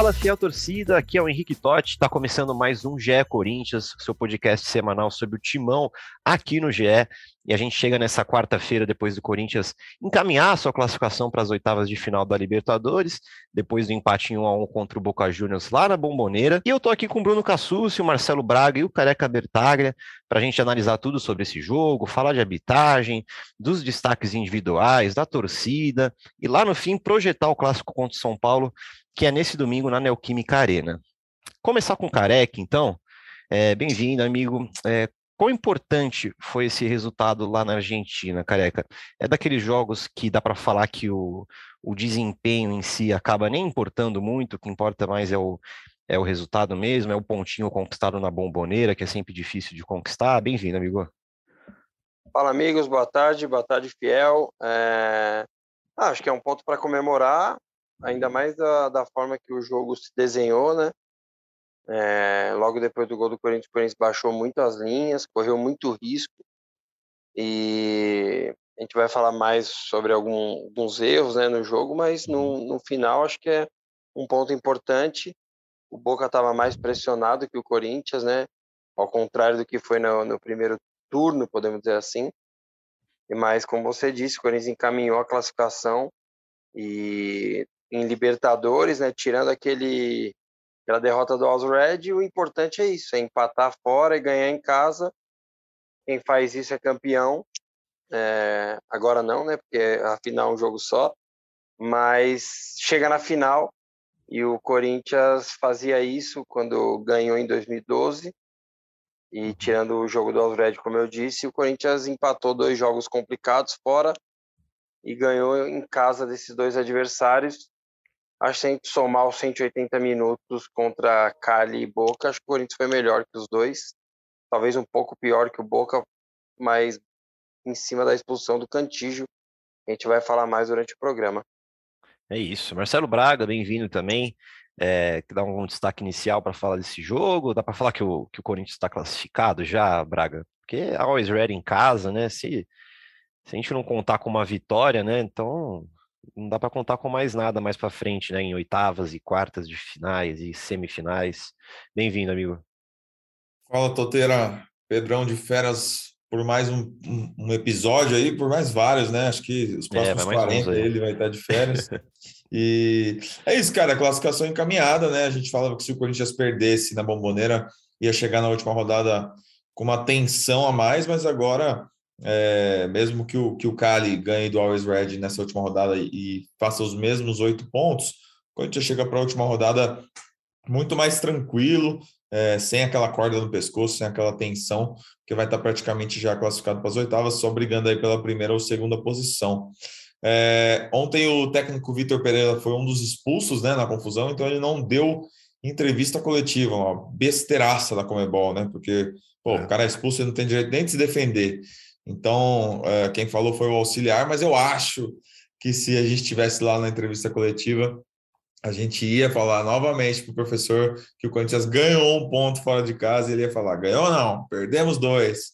Fala, fiel torcida, aqui é o Henrique Totti, está começando mais um GE Corinthians, seu podcast semanal sobre o timão aqui no GE, e a gente chega nessa quarta-feira, depois do Corinthians encaminhar sua classificação para as oitavas de final da Libertadores, depois do empate em 1 a 1 contra o Boca Juniors lá na Bomboneira, e eu tô aqui com o Bruno Cassucci, o Marcelo Braga e o Careca Bertaglia, para a gente analisar tudo sobre esse jogo, falar de arbitragem, dos destaques individuais, da torcida, e lá no fim projetar o clássico contra o São Paulo, que é nesse domingo na Neoquímica Arena. Começar com Careca, então. É, Bem-vindo, amigo. É, quão importante foi esse resultado lá na Argentina, Careca? É daqueles jogos que dá para falar que o, o desempenho em si acaba nem importando muito, o que importa mais é o, é o resultado mesmo, é o pontinho conquistado na bomboneira, que é sempre difícil de conquistar. Bem-vindo, amigo. Fala, amigos, boa tarde, boa tarde, fiel. É... Ah, acho que é um ponto para comemorar ainda mais da, da forma que o jogo se desenhou, né? É, logo depois do gol do Corinthians, o Corinthians baixou muito as linhas, correu muito risco e a gente vai falar mais sobre algum, alguns erros né, no jogo, mas no, uhum. no final acho que é um ponto importante. O Boca estava mais pressionado que o Corinthians, né? Ao contrário do que foi no, no primeiro turno, podemos dizer assim. Mas, como você disse, o Corinthians encaminhou a classificação e em Libertadores, né? Tirando aquele aquela derrota do Alves Red, o importante é isso, é empatar fora e ganhar em casa. Quem faz isso é campeão. É, agora não, né? Porque afinal é um jogo só. Mas chega na final e o Corinthians fazia isso quando ganhou em 2012. E uhum. tirando o jogo do Alves Red, como eu disse, o Corinthians empatou dois jogos complicados fora e ganhou em casa desses dois adversários. Acho que se a gente somar os 180 minutos contra Cali e Boca, acho que o Corinthians foi melhor que os dois. Talvez um pouco pior que o Boca, mas em cima da expulsão do Cantígio. A gente vai falar mais durante o programa. É isso. Marcelo Braga, bem-vindo também. É, dá um destaque inicial para falar desse jogo. Dá para falar que o, que o Corinthians está classificado já, Braga? Porque always ready em casa, né? Se, se a gente não contar com uma vitória, né? Então não dá para contar com mais nada mais para frente, né? Em oitavas e quartas de finais e semifinais. Bem-vindo, amigo. Fala, Toteira. Pedrão de Feras por mais um, um, episódio aí, por mais vários, né? Acho que os é, próximos é, 40 ele vai estar de férias. e é isso, cara. Classificação encaminhada, né? A gente falava que se o Corinthians perdesse na bomboneira, ia chegar na última rodada com uma tensão a mais, mas agora é, mesmo que o, que o Cali ganhe do Always Red nessa última rodada e faça os mesmos oito pontos, o Corinthians chega para a última rodada muito mais tranquilo, é, sem aquela corda no pescoço, sem aquela tensão, que vai estar praticamente já classificado para as oitavas, só brigando aí pela primeira ou segunda posição. É, ontem o técnico Vitor Pereira foi um dos expulsos né, na confusão, então ele não deu entrevista coletiva, uma besteiraça da Comebol, né? Porque pô, é. o cara é expulso e não tem direito nem de se defender. Então, é, quem falou foi o auxiliar, mas eu acho que se a gente estivesse lá na entrevista coletiva, a gente ia falar novamente para o professor que o Corinthians ganhou um ponto fora de casa e ele ia falar: ganhou não, perdemos dois,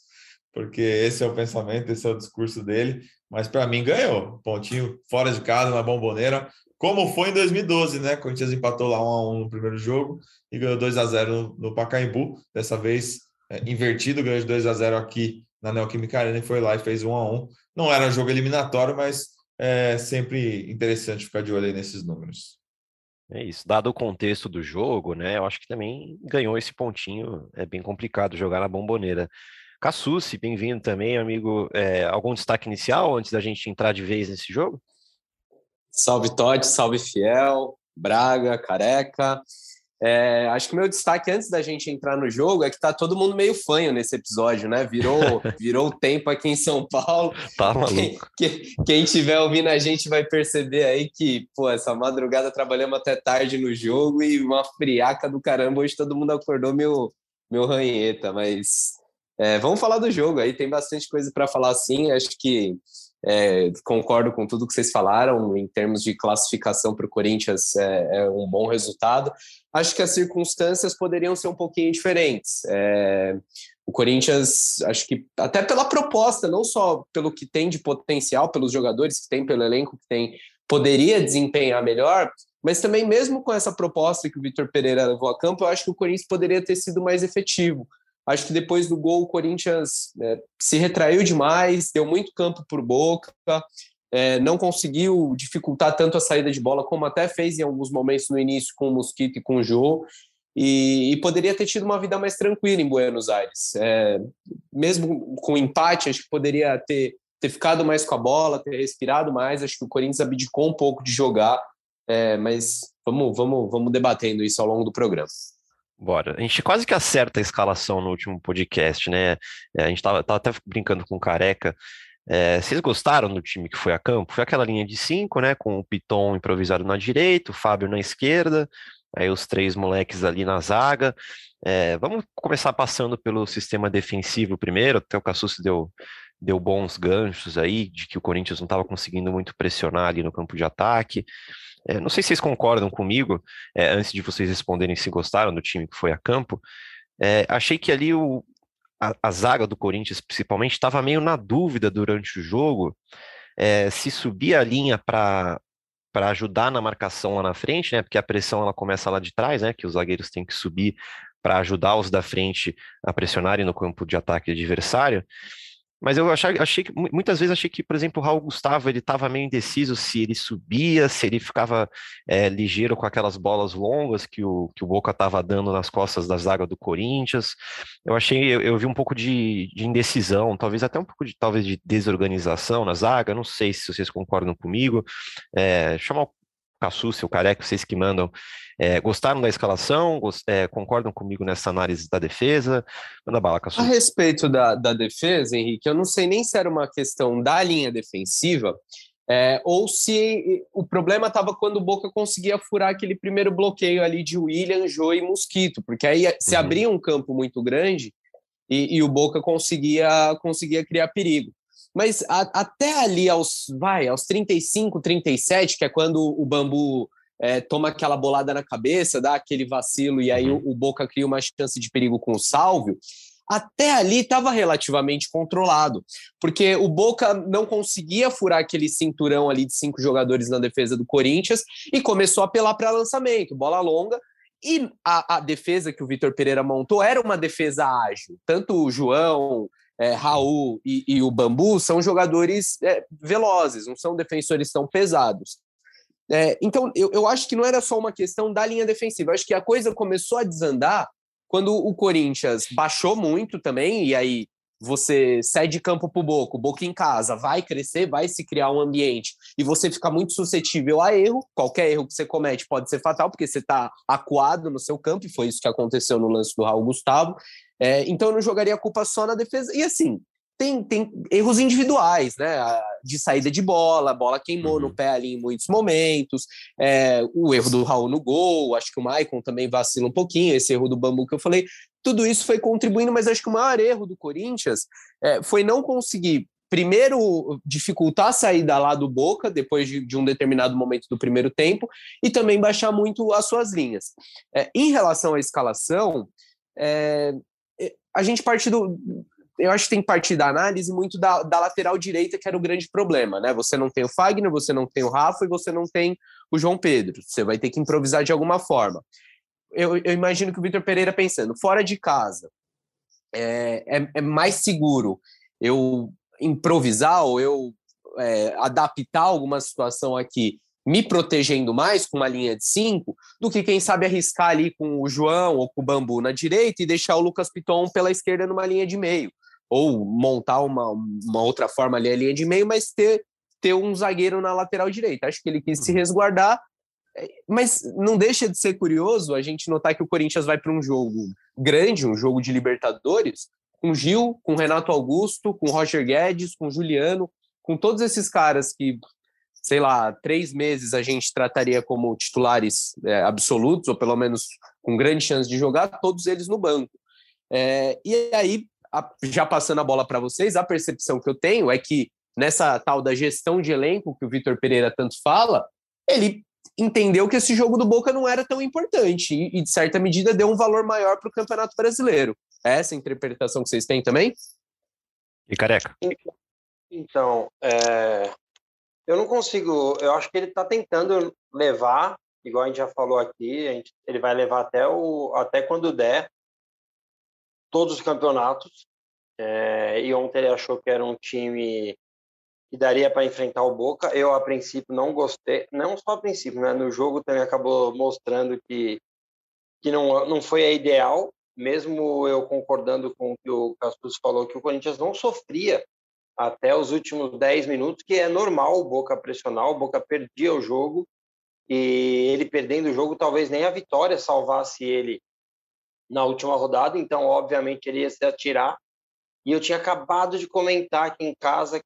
porque esse é o pensamento, esse é o discurso dele. Mas para mim ganhou, pontinho fora de casa na bomboneira, como foi em 2012, né? O Corinthians empatou lá 1 a 1 no primeiro jogo e ganhou 2 a 0 no, no Pacaembu. Dessa vez é, invertido, ganhou de 2 a 0 aqui na Neoquímica Arena e foi lá e fez um a um. Não era jogo eliminatório, mas é sempre interessante ficar de olho aí nesses números. É isso. Dado o contexto do jogo, né? Eu acho que também ganhou esse pontinho. É bem complicado jogar na bomboneira. Cassucci, bem-vindo também, amigo. É, algum destaque inicial antes da gente entrar de vez nesse jogo? Salve Todd, salve Fiel, Braga, Careca. É, acho que o meu destaque antes da gente entrar no jogo é que tá todo mundo meio fanho nesse episódio, né? Virou, virou o tempo aqui em São Paulo. Tá maluco. Quem, quem, quem tiver ouvindo a gente vai perceber aí que, pô, essa madrugada trabalhamos até tarde no jogo e uma friaca do caramba. Hoje todo mundo acordou meu, meu ranheta, mas é, vamos falar do jogo aí. Tem bastante coisa para falar sim. Acho que é, concordo com tudo que vocês falaram em termos de classificação para o Corinthians é, é, um bom resultado. Acho que as circunstâncias poderiam ser um pouquinho diferentes. É, o Corinthians, acho que até pela proposta, não só pelo que tem de potencial, pelos jogadores que tem, pelo elenco que tem, poderia desempenhar melhor, mas também mesmo com essa proposta que o Vitor Pereira levou a campo, eu acho que o Corinthians poderia ter sido mais efetivo. Acho que depois do gol o Corinthians é, se retraiu demais, deu muito campo por boca, é, não conseguiu dificultar tanto a saída de bola, como até fez em alguns momentos no início com o Mosquito e com o Jô, e, e poderia ter tido uma vida mais tranquila em Buenos Aires. É, mesmo com empate, acho que poderia ter, ter ficado mais com a bola, ter respirado mais. Acho que o Corinthians abdicou um pouco de jogar, é, mas vamos, vamos, vamos debatendo isso ao longo do programa. Bora. A gente quase que acerta a escalação no último podcast, né? É, a gente tava, tava até brincando com o Careca. É, vocês gostaram do time que foi a campo? Foi aquela linha de cinco, né? Com o Piton improvisado na direita, o Fábio na esquerda, aí os três moleques ali na zaga. É, vamos começar passando pelo sistema defensivo primeiro. Até o Cassus deu, deu bons ganchos aí, de que o Corinthians não estava conseguindo muito pressionar ali no campo de ataque. É, não sei se vocês concordam comigo, é, antes de vocês responderem se gostaram do time que foi a campo. É, achei que ali o, a, a, zaga do Corinthians, principalmente, estava meio na dúvida durante o jogo é, se subir a linha para para ajudar na marcação lá na frente, né? Porque a pressão ela começa lá de trás, né? Que os zagueiros têm que subir para ajudar os da frente a pressionarem no campo de ataque adversário. Mas eu achei, achei que muitas vezes achei que, por exemplo, o Raul Gustavo ele estava meio indeciso se ele subia, se ele ficava é, ligeiro com aquelas bolas longas que o, que o Boca estava dando nas costas da zaga do Corinthians. Eu achei, eu, eu vi um pouco de, de, indecisão, talvez até um pouco de talvez de desorganização na zaga. Não sei se vocês concordam comigo. É, chamar Cassucci, o Careca, vocês que mandam, é, gostaram da escalação? Gost, é, concordam comigo nessa análise da defesa? Manda bala, Cassucci. A respeito da, da defesa, Henrique, eu não sei nem se era uma questão da linha defensiva é, ou se o problema estava quando o Boca conseguia furar aquele primeiro bloqueio ali de William, Jô e Mosquito, porque aí se uhum. abria um campo muito grande e, e, o Boca conseguia, conseguia criar perigo. Mas a, até ali aos, vai, aos 35, 37, que é quando o Bambu é, toma aquela bolada na cabeça, dá aquele vacilo e aí uhum. o, o, Boca cria uma chance de perigo com o Salvio, até ali estava relativamente controlado, porque o Boca não conseguia furar aquele cinturão ali de cinco jogadores na defesa do Corinthians e começou a apelar para lançamento, bola longa, e a, a defesa que o Vitor Pereira montou era uma defesa ágil, tanto o João, é, Raul e, e, o Bambu são jogadores é, velozes, não são defensores tão pesados. É, então, eu, eu acho que não era só uma questão da linha defensiva, eu acho que a coisa começou a desandar quando o Corinthians baixou muito também, e aí você cede campo para o Boca, o Boca em casa vai crescer, vai se criar um ambiente, e você fica muito suscetível a erro, qualquer erro que você comete pode ser fatal, porque você está acuado no seu campo, e foi isso que aconteceu no lance do Raul Gustavo, é, então eu não jogaria a culpa só na defesa. E assim, tem, tem erros individuais, né? De saída de bola, a bola queimou uhum. no pé ali em muitos momentos, é, o erro do Raul no gol, acho que o Maicon também vacila um pouquinho, esse erro do Bambu que eu falei. Tudo isso foi contribuindo, mas acho que o maior erro do Corinthians é, foi não conseguir primeiro dificultar a saída lá do Boca depois de, de, um determinado momento do primeiro tempo e também baixar muito as suas linhas. É, em relação à escalação, é, a gente parte do. Eu acho que tem que partir da análise muito da, da lateral direita, que era o grande problema, né? Você não tem o Fagner, você não tem o Rafa e você não tem o João Pedro. Você vai ter que improvisar de alguma forma. Eu, eu imagino que o Vitor Pereira pensando, fora de casa, é, é, é mais seguro eu improvisar ou eu é, adaptar alguma situação aqui me protegendo mais com uma linha de cinco do que quem sabe arriscar ali com o João ou com o Bambu na direita e deixar o Lucas Piton pela esquerda numa linha de meio ou montar uma, uma outra forma ali a linha de meio, mas ter ter um zagueiro na lateral direita. Acho que ele quis se uhum. resguardar. Mas não deixa de ser curioso a gente notar que o Corinthians vai para um jogo grande, um jogo de Libertadores, com Gil, com Renato Augusto, com Roger Guedes, com Juliano, com todos esses caras que, sei lá, três meses a gente trataria como titulares é, absolutos, ou pelo menos com grande chance de jogar, todos eles no banco. É, e aí, a, já passando a bola para vocês, a percepção que eu tenho é que nessa tal da gestão de elenco que o Vitor Pereira tanto fala, ele entendeu que esse jogo do Boca não era tão importante e, e de certa medida, deu um valor maior para o Campeonato Brasileiro. É essa a interpretação que vocês têm também? E careca? Então, é... eu não consigo. Eu acho que ele está tentando levar, igual a gente já falou aqui, gente, ele vai levar até, o, até quando der todos os campeonatos. É... e ontem ele achou que era um time que daria para enfrentar o Boca. Eu, a princípio, não gostei, não só a princípio, né? no jogo também acabou mostrando que, que não, não foi a ideal, mesmo eu concordando com o que o Castus falou, que o Corinthians não sofria até os últimos 10 minutos, que é normal o Boca pressionar, o Boca perdia o jogo, e ele perdendo o jogo, talvez nem a vitória salvasse ele na última rodada, então, obviamente, ele ia se atirar. E eu tinha acabado de comentar aqui em casa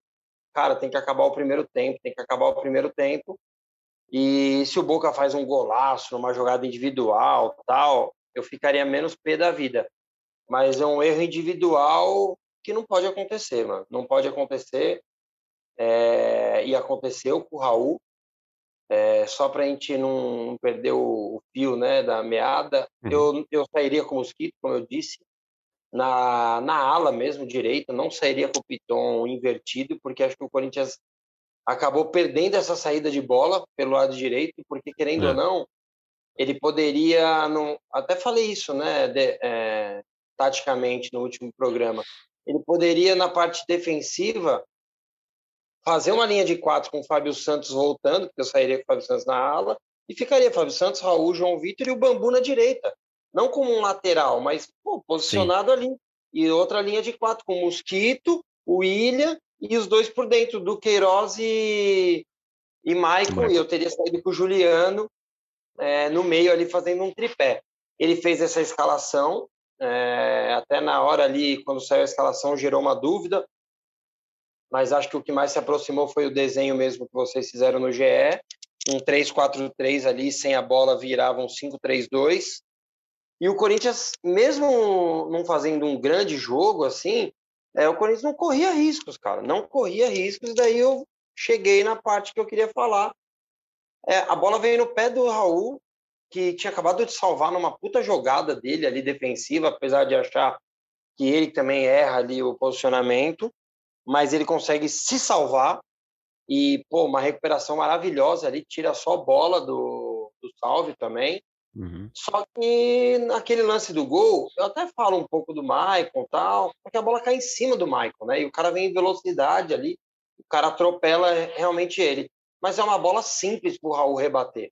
cara, tem que acabar o primeiro tempo, tem que acabar o primeiro tempo. E se o Boca faz um golaço numa jogada individual, tal, eu ficaria menos pé da vida. Mas é um erro individual que não pode acontecer, mano. Não pode acontecer. É... E aconteceu com o Raul. É... Só para a gente não perder o fio né, da meada, uhum. eu, eu sairia com o Mosquito, como eu disse na, na ala mesmo, direita, não sairia com o Piton invertido, porque acho que o Corinthians acabou perdendo essa saída de bola pelo lado direito, porque querendo é. ou não, ele poderia, não, até falei isso, né, de, é, taticamente no último programa, ele poderia na parte defensiva fazer uma linha de quatro com o Fábio Santos voltando, porque eu sairia com o Fábio Santos na ala, e ficaria Fábio Santos, Raul, João Vitor e o Bambu na direita não como um lateral, mas pô, posicionado Sim. ali. E outra linha de quatro, com o Mosquito, o William e os dois por dentro, do Queiroz e, e Michael. E eu teria saído com o Juliano é, no meio ali fazendo um tripé. Ele fez essa escalação, é, até na hora ali, quando saiu a escalação, gerou uma dúvida, mas acho que o que mais se aproximou foi o desenho mesmo que vocês fizeram no GE, um 3-4-3 ali, sem a bola virava um 5-3-2, e o Corinthians, mesmo não fazendo um grande jogo assim, é, o Corinthians não corria riscos, cara. Não corria riscos. Daí eu cheguei na parte que eu queria falar. É, a bola veio no pé do Raul, que tinha acabado de salvar numa puta jogada dele ali defensiva, apesar de achar que ele também erra ali o posicionamento, mas ele consegue se salvar e, pô, uma recuperação maravilhosa ali, tira só bola do, do salve também. Uhum. Só que naquele lance do gol, eu até falo um pouco do Michael tal, porque a bola cai em cima do Michael, né? E o cara vem em velocidade ali, o cara atropela realmente ele. Mas é uma bola simples para o Raul rebater.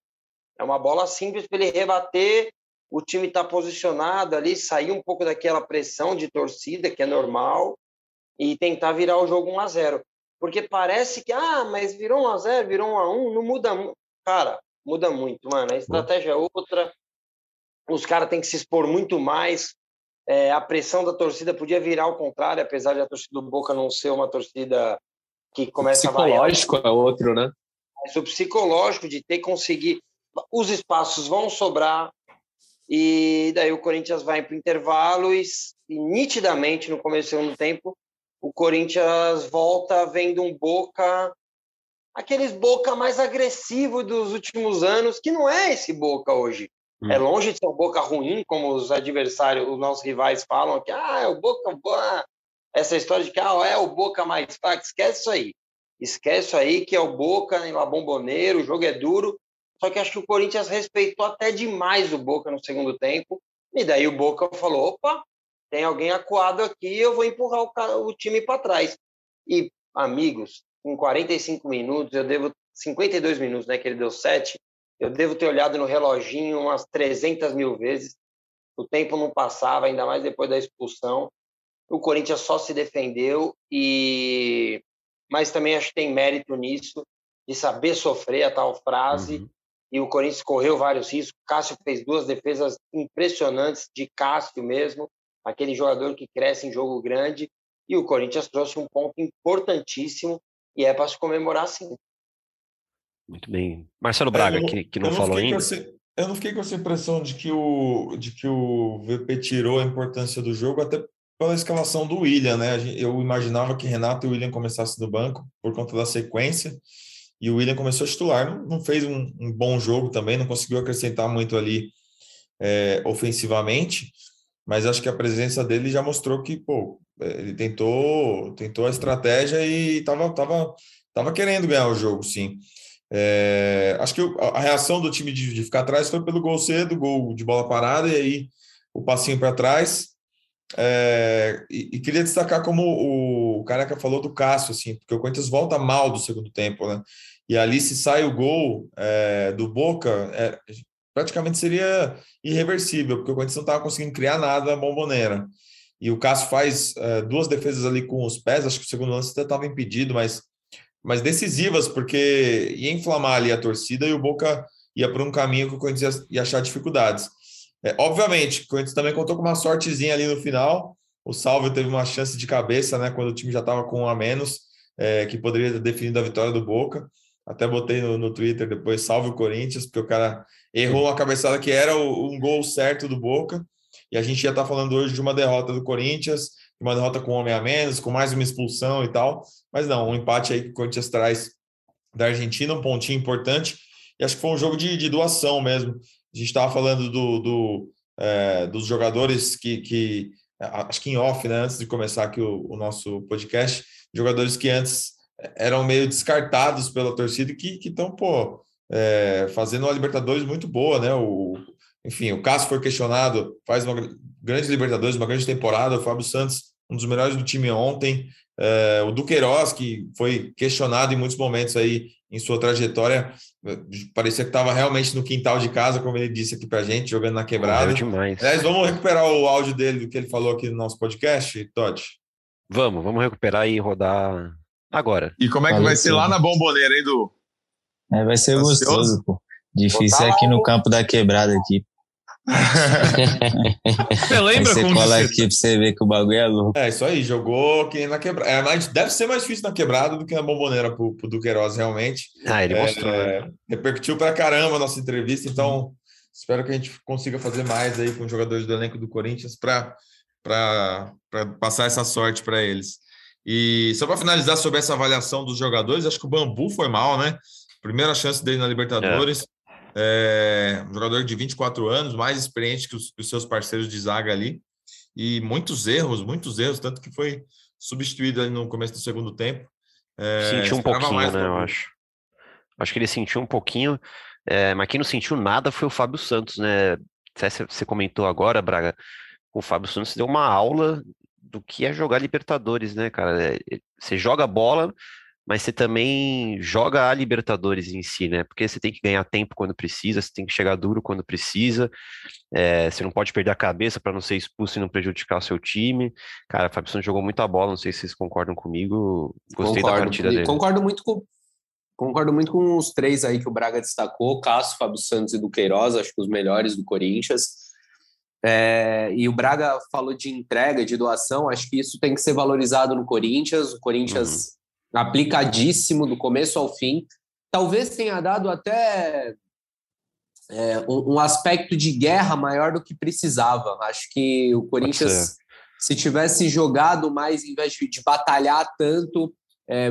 É uma bola simples para ele rebater, o time está posicionado ali, sair um pouco daquela pressão de torcida, que é normal, e tentar virar o jogo 1 a 0 Porque parece que, ah, mas virou 1 a 0 virou 1 a 1 não muda. Cara, muda muito, mano. A estratégia é outra, os caras têm que se expor muito mais. É, a pressão da torcida podia virar ao contrário, apesar de a torcida do Boca não ser uma torcida que começa o psicológico a variar. é outro, né? Mas o psicológico de ter que conseguir. Os espaços vão sobrar, e daí o Corinthians vai para o intervalo e, e, nitidamente no começo do segundo tempo o Corinthians volta vendo um Boca aqueles Boca mais agressivo dos últimos anos, que não é esse Boca hoje. Hum. É longe de ser um Boca ruim, como os adversários, os nossos rivais falam, que ah, é o Boca boa. Essa história de que ah, é o Boca mais fraco, esquece isso aí. Esquece isso aí que é o Boca em La Bomboneiro, o jogo é duro. Só que acho que o Corinthians respeitou até demais o Boca no segundo tempo. E daí o Boca falou: opa, tem alguém acuado aqui, eu vou empurrar o, o time para trás. E, amigos, em 45 minutos, eu devo 52 minutos, né, que ele deu 7, eu devo ter olhado no reloginho umas 300 mil vezes. O tempo não passava, ainda mais depois da expulsão. O Corinthians só se defendeu e mas também acho que tem mérito nisso de saber sofrer a tal frase. Uhum. e o Corinthians correu vários riscos. Cássio fez duas defesas impressionantes de Cássio mesmo, aquele jogador que cresce em jogo grande. E o Corinthians trouxe um ponto importantíssimo e é para se comemorar sim. Muito bem. Marcelo Braga, é, não, que, que não, não falou ainda. Essa, eu não fiquei com essa impressão de que, o, de que o VP tirou a importância do jogo, até pela escalação do William, né? Eu imaginava que Renato e o William começassem no banco por conta da sequência, e o William começou a titular. Não, fez um, um, bom jogo também, não conseguiu acrescentar muito ali é, ofensivamente, mas acho que a presença dele já mostrou que, pô, ele tentou, tentou a estratégia e estava tava, tava querendo ganhar o jogo, sim. É, acho que a reação do time de, de, ficar atrás foi pelo gol cedo, gol de bola parada, e aí o passinho para trás. É, e, e, queria destacar como o, o Careca falou do Cássio, assim, porque o Corinthians volta mal do segundo tempo, né? E ali, se sai o gol é, do Boca, é, praticamente seria irreversível, porque o Corinthians não estava conseguindo criar nada bomboneira. E o Cássio faz é, duas defesas ali com os pés, acho que o segundo lance até estava impedido, mas, mas decisivas, porque ia inflamar ali a torcida e o Boca ia por um caminho que o Corinthians ia, achar dificuldades. É, obviamente, o Corinthians também contou com uma sortezinha ali no final. O Salvio teve uma chance de cabeça, né? Quando o time já estava com um a menos, é, que poderia ter definido a vitória do Boca. Até botei no, no Twitter depois, salve o Corinthians, porque o cara errou uma cabeçada que era o, um gol certo do Boca. E a gente já está falando hoje de uma derrota do Corinthians, uma derrota com um homem a menos, com mais uma expulsão e tal. Mas não, um empate aí que o Corinthians traz da Argentina, um pontinho importante. E acho que foi um jogo de, de doação mesmo. A gente estava falando do, do é, dos jogadores que, que, acho que em off, né, antes de começar aqui o, o, nosso podcast, jogadores que antes eram meio descartados pela torcida e que estão, pô, é, fazendo uma Libertadores muito boa, né? O, enfim, o Cássio foi questionado, faz uma grande Libertadores, uma grande temporada, o Fábio Santos, um dos melhores do time ontem, é, o Duqueiroz, que foi questionado em muitos momentos aí em sua trajetória, parecia que estava realmente no quintal de casa, como ele disse aqui para gente, jogando na quebrada. demais. Aliás, vamos recuperar o áudio dele, do que ele falou aqui no nosso podcast, Todd? Vamos, vamos recuperar e rodar agora. E como é que Valeu, vai ser sim. lá na bomboneira, hein, Du? É, vai ser tá gostoso, pô. Difícil é aqui no campo da quebrada aqui. Você lembra você cola aqui pra você ver que o bagulho é louco. É, isso aí, jogou que na quebrada. É, deve ser mais difícil na quebrada do que na bomboneira pro, pro Duqueiroz, realmente. Ah, ele é, mostrou. É, repercutiu pra caramba a nossa entrevista, então espero que a gente consiga fazer mais aí com os jogadores do elenco do Corinthians para passar essa sorte para eles. E só para finalizar sobre essa avaliação dos jogadores, acho que o Bambu foi mal, né? Primeira chance dele na Libertadores. É. É, um jogador de 24 anos, mais experiente que os, que os, seus parceiros de zaga ali. E muitos erros, muitos erros, tanto que foi substituído ali no começo do segundo tempo. É, sentiu um pouquinho, né, eu acho. Acho que ele sentiu um pouquinho, é, mas quem não sentiu nada foi o Fábio Santos, né? Você comentou agora, Braga, o Fábio Santos deu uma aula do que é jogar Libertadores, né, cara? É, você joga bola, mas você também joga a Libertadores em si, né? Porque você tem que ganhar tempo quando precisa, você tem que chegar duro quando precisa, é, você não pode perder a cabeça para não ser expulso e não prejudicar o seu time. Cara, Fábio Santos jogou muita bola, não sei se vocês concordam comigo. Gostei Concordo, da partida dele. Concordo muito com. Concordo muito com os três aí que o Braga destacou, Cássio, Fábio Santos e Duqueiroz, acho que os melhores do Corinthians. É, e o Braga falou de entrega, de doação, acho que isso tem que ser valorizado no Corinthians. O Corinthians uhum aplicadíssimo do começo ao fim. Talvez tenha dado até é, um, um, aspecto de guerra maior do que precisava. Acho que o Corinthians, se tivesse jogado mais, em vez de, de batalhar tanto, é,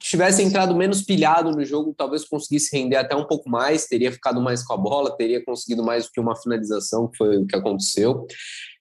tivesse entrado menos pilhado no jogo, talvez conseguisse render até um pouco mais, teria ficado mais com a bola, teria conseguido mais do que uma finalização, que foi o que aconteceu.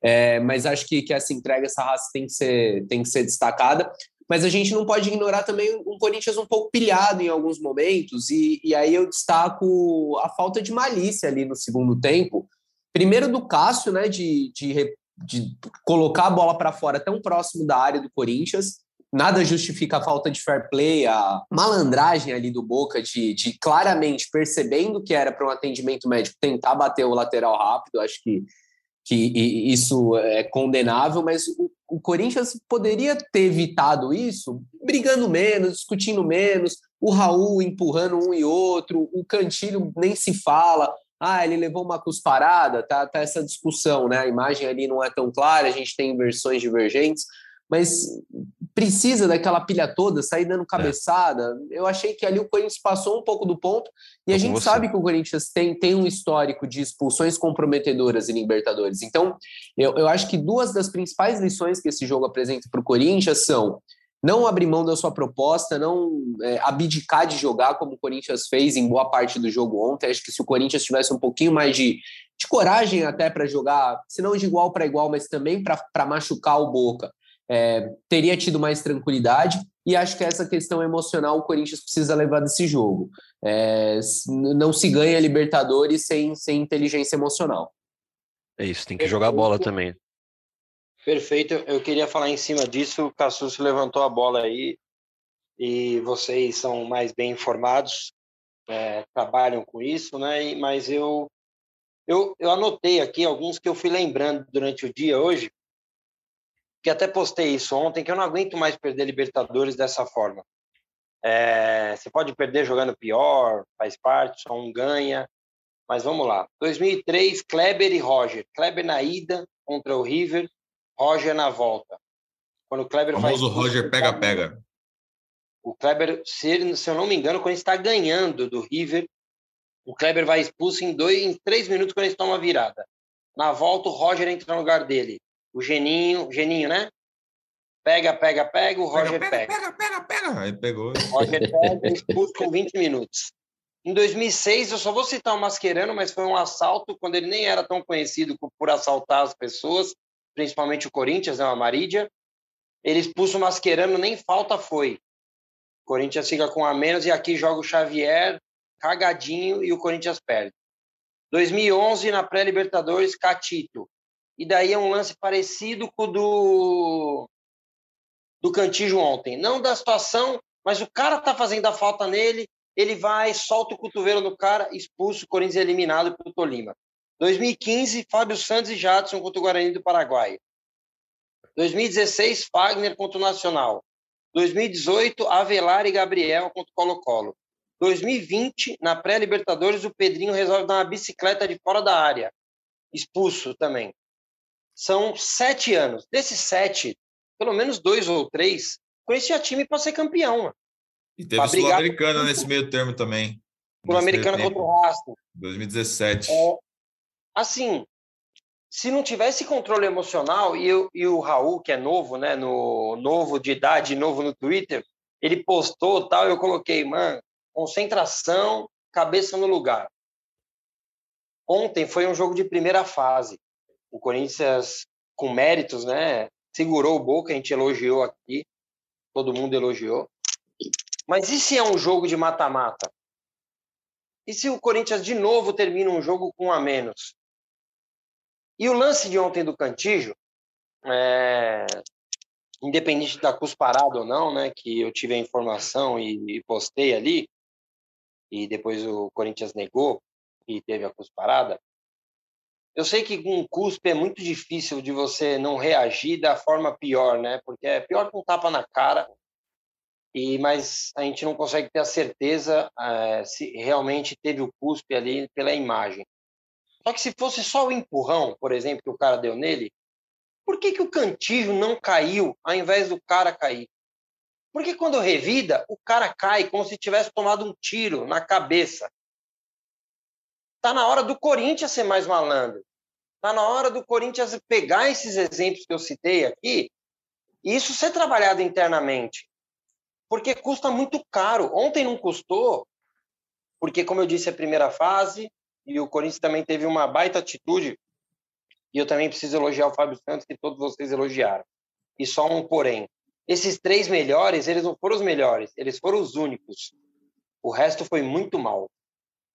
É, mas acho que, que essa entrega, essa raça tem que ser, tem que ser destacada mas a gente não pode ignorar também um Corinthians um pouco pilhado em alguns momentos, e, e aí eu destaco a falta de malícia ali no segundo tempo. Primeiro do Cássio, né, de, de, de colocar a bola para fora tão próximo da área do Corinthians, nada justifica a falta de fair play, a malandragem ali do Boca de, de claramente percebendo que era para um atendimento médico tentar bater o lateral rápido. Acho que que isso é condenável, mas o, Corinthians poderia ter evitado isso brigando menos, discutindo menos, o Raul empurrando um e outro, o Cantilho nem se fala. Ah, ele levou uma cusparada, tá, tá essa discussão, né? A imagem ali não é tão clara, a gente tem versões divergentes, mas precisa daquela pilha toda, sair dando é. cabeçada. É. Eu achei que ali o Corinthians passou um pouco do ponto, e a gente sabe que o Corinthians tem, tem um histórico de expulsões comprometedoras em Libertadores. Então, eu, eu acho que duas das principais lições que esse jogo apresenta para o Corinthians são não abrir mão da sua proposta, não é, abdicar de jogar como o Corinthians fez em boa parte do jogo ontem. Acho que se o Corinthians tivesse um pouquinho mais de, de coragem até para jogar, se não de igual para igual, mas também para machucar o Boca, é, teria tido mais tranquilidade. E acho que essa questão emocional o Corinthians precisa levar desse jogo. É, não se ganha Libertadores sem, sem inteligência emocional. É isso, tem que jogar bola também. Perfeito, eu queria falar em cima disso. O Cassus levantou a bola aí e vocês são mais bem informados, é, trabalham com isso, né? Mas eu, eu, eu anotei aqui alguns que eu fui lembrando durante o dia hoje que até postei isso ontem, que eu não aguento mais perder Libertadores dessa forma. É, você pode perder jogando pior, faz parte, só um ganha. Mas vamos lá. 2003, Kleber e Roger. Kleber na ida contra o River, Roger na volta. Quando o Kleber o faz... Roger pega-pega. O Kleber, se, ele, se eu não me engano, quando ele está ganhando do River, o Kleber vai expulso em, dois, em três minutos quando ele toma a virada. Na volta, o Roger entra no lugar dele o Geninho, Geninho, né? Pega, pega, pega, o Roger pega. Pega, pega, pega, pega. Aí pegou. Roger pega expulso com 20 minutos. Em 2006, eu só vou citar o Mascherano, mas foi um assalto quando ele nem era tão conhecido por assaltar as pessoas, principalmente o Corinthians, né, o Amarídia. Ele expulsa o Mascherano, nem falta foi. O Corinthians fica com a menos e aqui joga o Xavier, cagadinho, e o Corinthians perde. 2011, na pré-Libertadores, Catito e daí é um lance parecido com o do, do Cantijo ontem. Não da situação, mas o cara tá fazendo a falta nele, ele vai, solta o cotovelo no cara, expulso, o Corinthians eliminado pelo Tolima. 2015, Fábio Santos e Jadson contra o Guarani do Paraguai. 2016, Fagner contra o Nacional. 2018, Avelar e Gabriel contra o Colo-Colo. 2020, na pré-Libertadores, o Pedrinho resolve dar uma bicicleta de fora da área. Expulso também são sete anos. Desses sete, pelo menos dois ou três, conhecia time para ser campeão. Mano. E teve Sul-Americana nesse meio termo também. Sul-Americana contra o Rastro. 2017. É, assim, se não tivesse controle emocional, e, eu, e o Raul, que é novo, né, no novo de idade, novo no Twitter, ele postou tal, eu coloquei, mano, concentração, cabeça no lugar. Ontem foi um jogo de primeira fase o Corinthians, com méritos, né, segurou o Boca, a gente elogiou aqui, todo mundo elogiou. Mas e se é um jogo de mata-mata? E se o Corinthians de novo termina um jogo com um a menos? E o lance de ontem do Cantijo, é... independente da cusparada ou não, né, que eu tive a informação e, e postei ali, e depois o Corinthians negou e teve a cusparada, eu sei que com um cuspe é muito difícil de você não reagir da forma pior, né? Porque é pior que um tapa na cara, e mas a gente não consegue ter a certeza é, se realmente teve o cuspe ali pela imagem. Só que se fosse só o empurrão, por exemplo, que o cara deu nele, por que, que o cantijo não caiu ao invés do cara cair? Porque quando revida, o cara cai como se tivesse tomado um tiro na cabeça. Está na hora do Corinthians ser mais malandro. Está na hora do Corinthians pegar esses exemplos que eu citei aqui e isso ser trabalhado internamente. Porque custa muito caro. Ontem não custou, porque, como eu disse, é a primeira fase e o Corinthians também teve uma baita atitude. E eu também preciso elogiar o Fábio Santos, que todos vocês elogiaram. E só um porém. Esses três melhores, eles não foram os melhores, eles foram os únicos. O resto foi muito mal.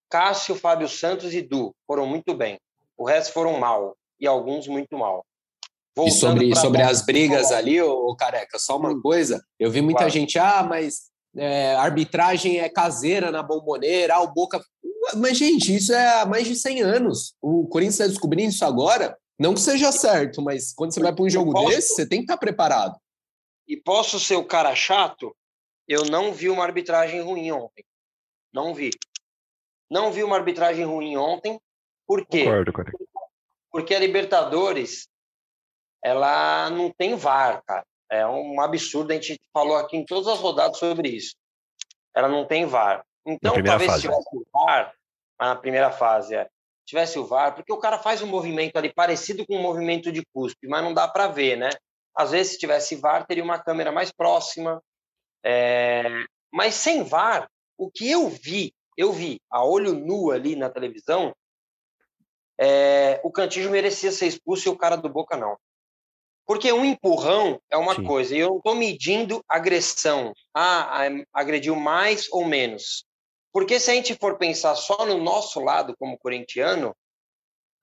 Cássio, Fábio Santos e Du foram muito bem. O resto foram mal. E alguns muito mal. Voltando e sobre, sobre as brigas ali, ô, Careca, só uma hum. coisa. Eu vi muita claro. gente, ah, mas é, arbitragem é caseira na bomboneira, ah, o Boca... Mas, gente, isso é há mais de 100 anos. O Corinthians está descobrindo isso agora. Não que seja certo, mas quando você vai para um jogo posso... desse, você tem que estar tá preparado. E posso ser o cara chato? Eu não vi uma arbitragem ruim ontem. Não vi. Não vi uma arbitragem ruim ontem. Por quê? Concordo, concordo. Porque a Libertadores, ela não tem VAR, cara. É um absurdo. A gente falou aqui em todas as rodadas sobre isso. Ela não tem VAR. Então, talvez fase. se tivesse o VAR, na primeira fase, é, tivesse o VAR, porque o cara faz um movimento ali parecido com um movimento de cuspe, mas não dá para ver, né? Às vezes, se tivesse VAR, teria uma câmera mais próxima. É... Mas sem VAR, o que eu vi, eu vi a olho nu ali na televisão, é... o Cantijo merecia ser expulso e o cara do Boca não. Porque um empurrão é uma Sim. coisa, e eu não estou medindo agressão. Ah, agrediu mais ou menos. Porque se a gente for pensar só no nosso lado como corintiano,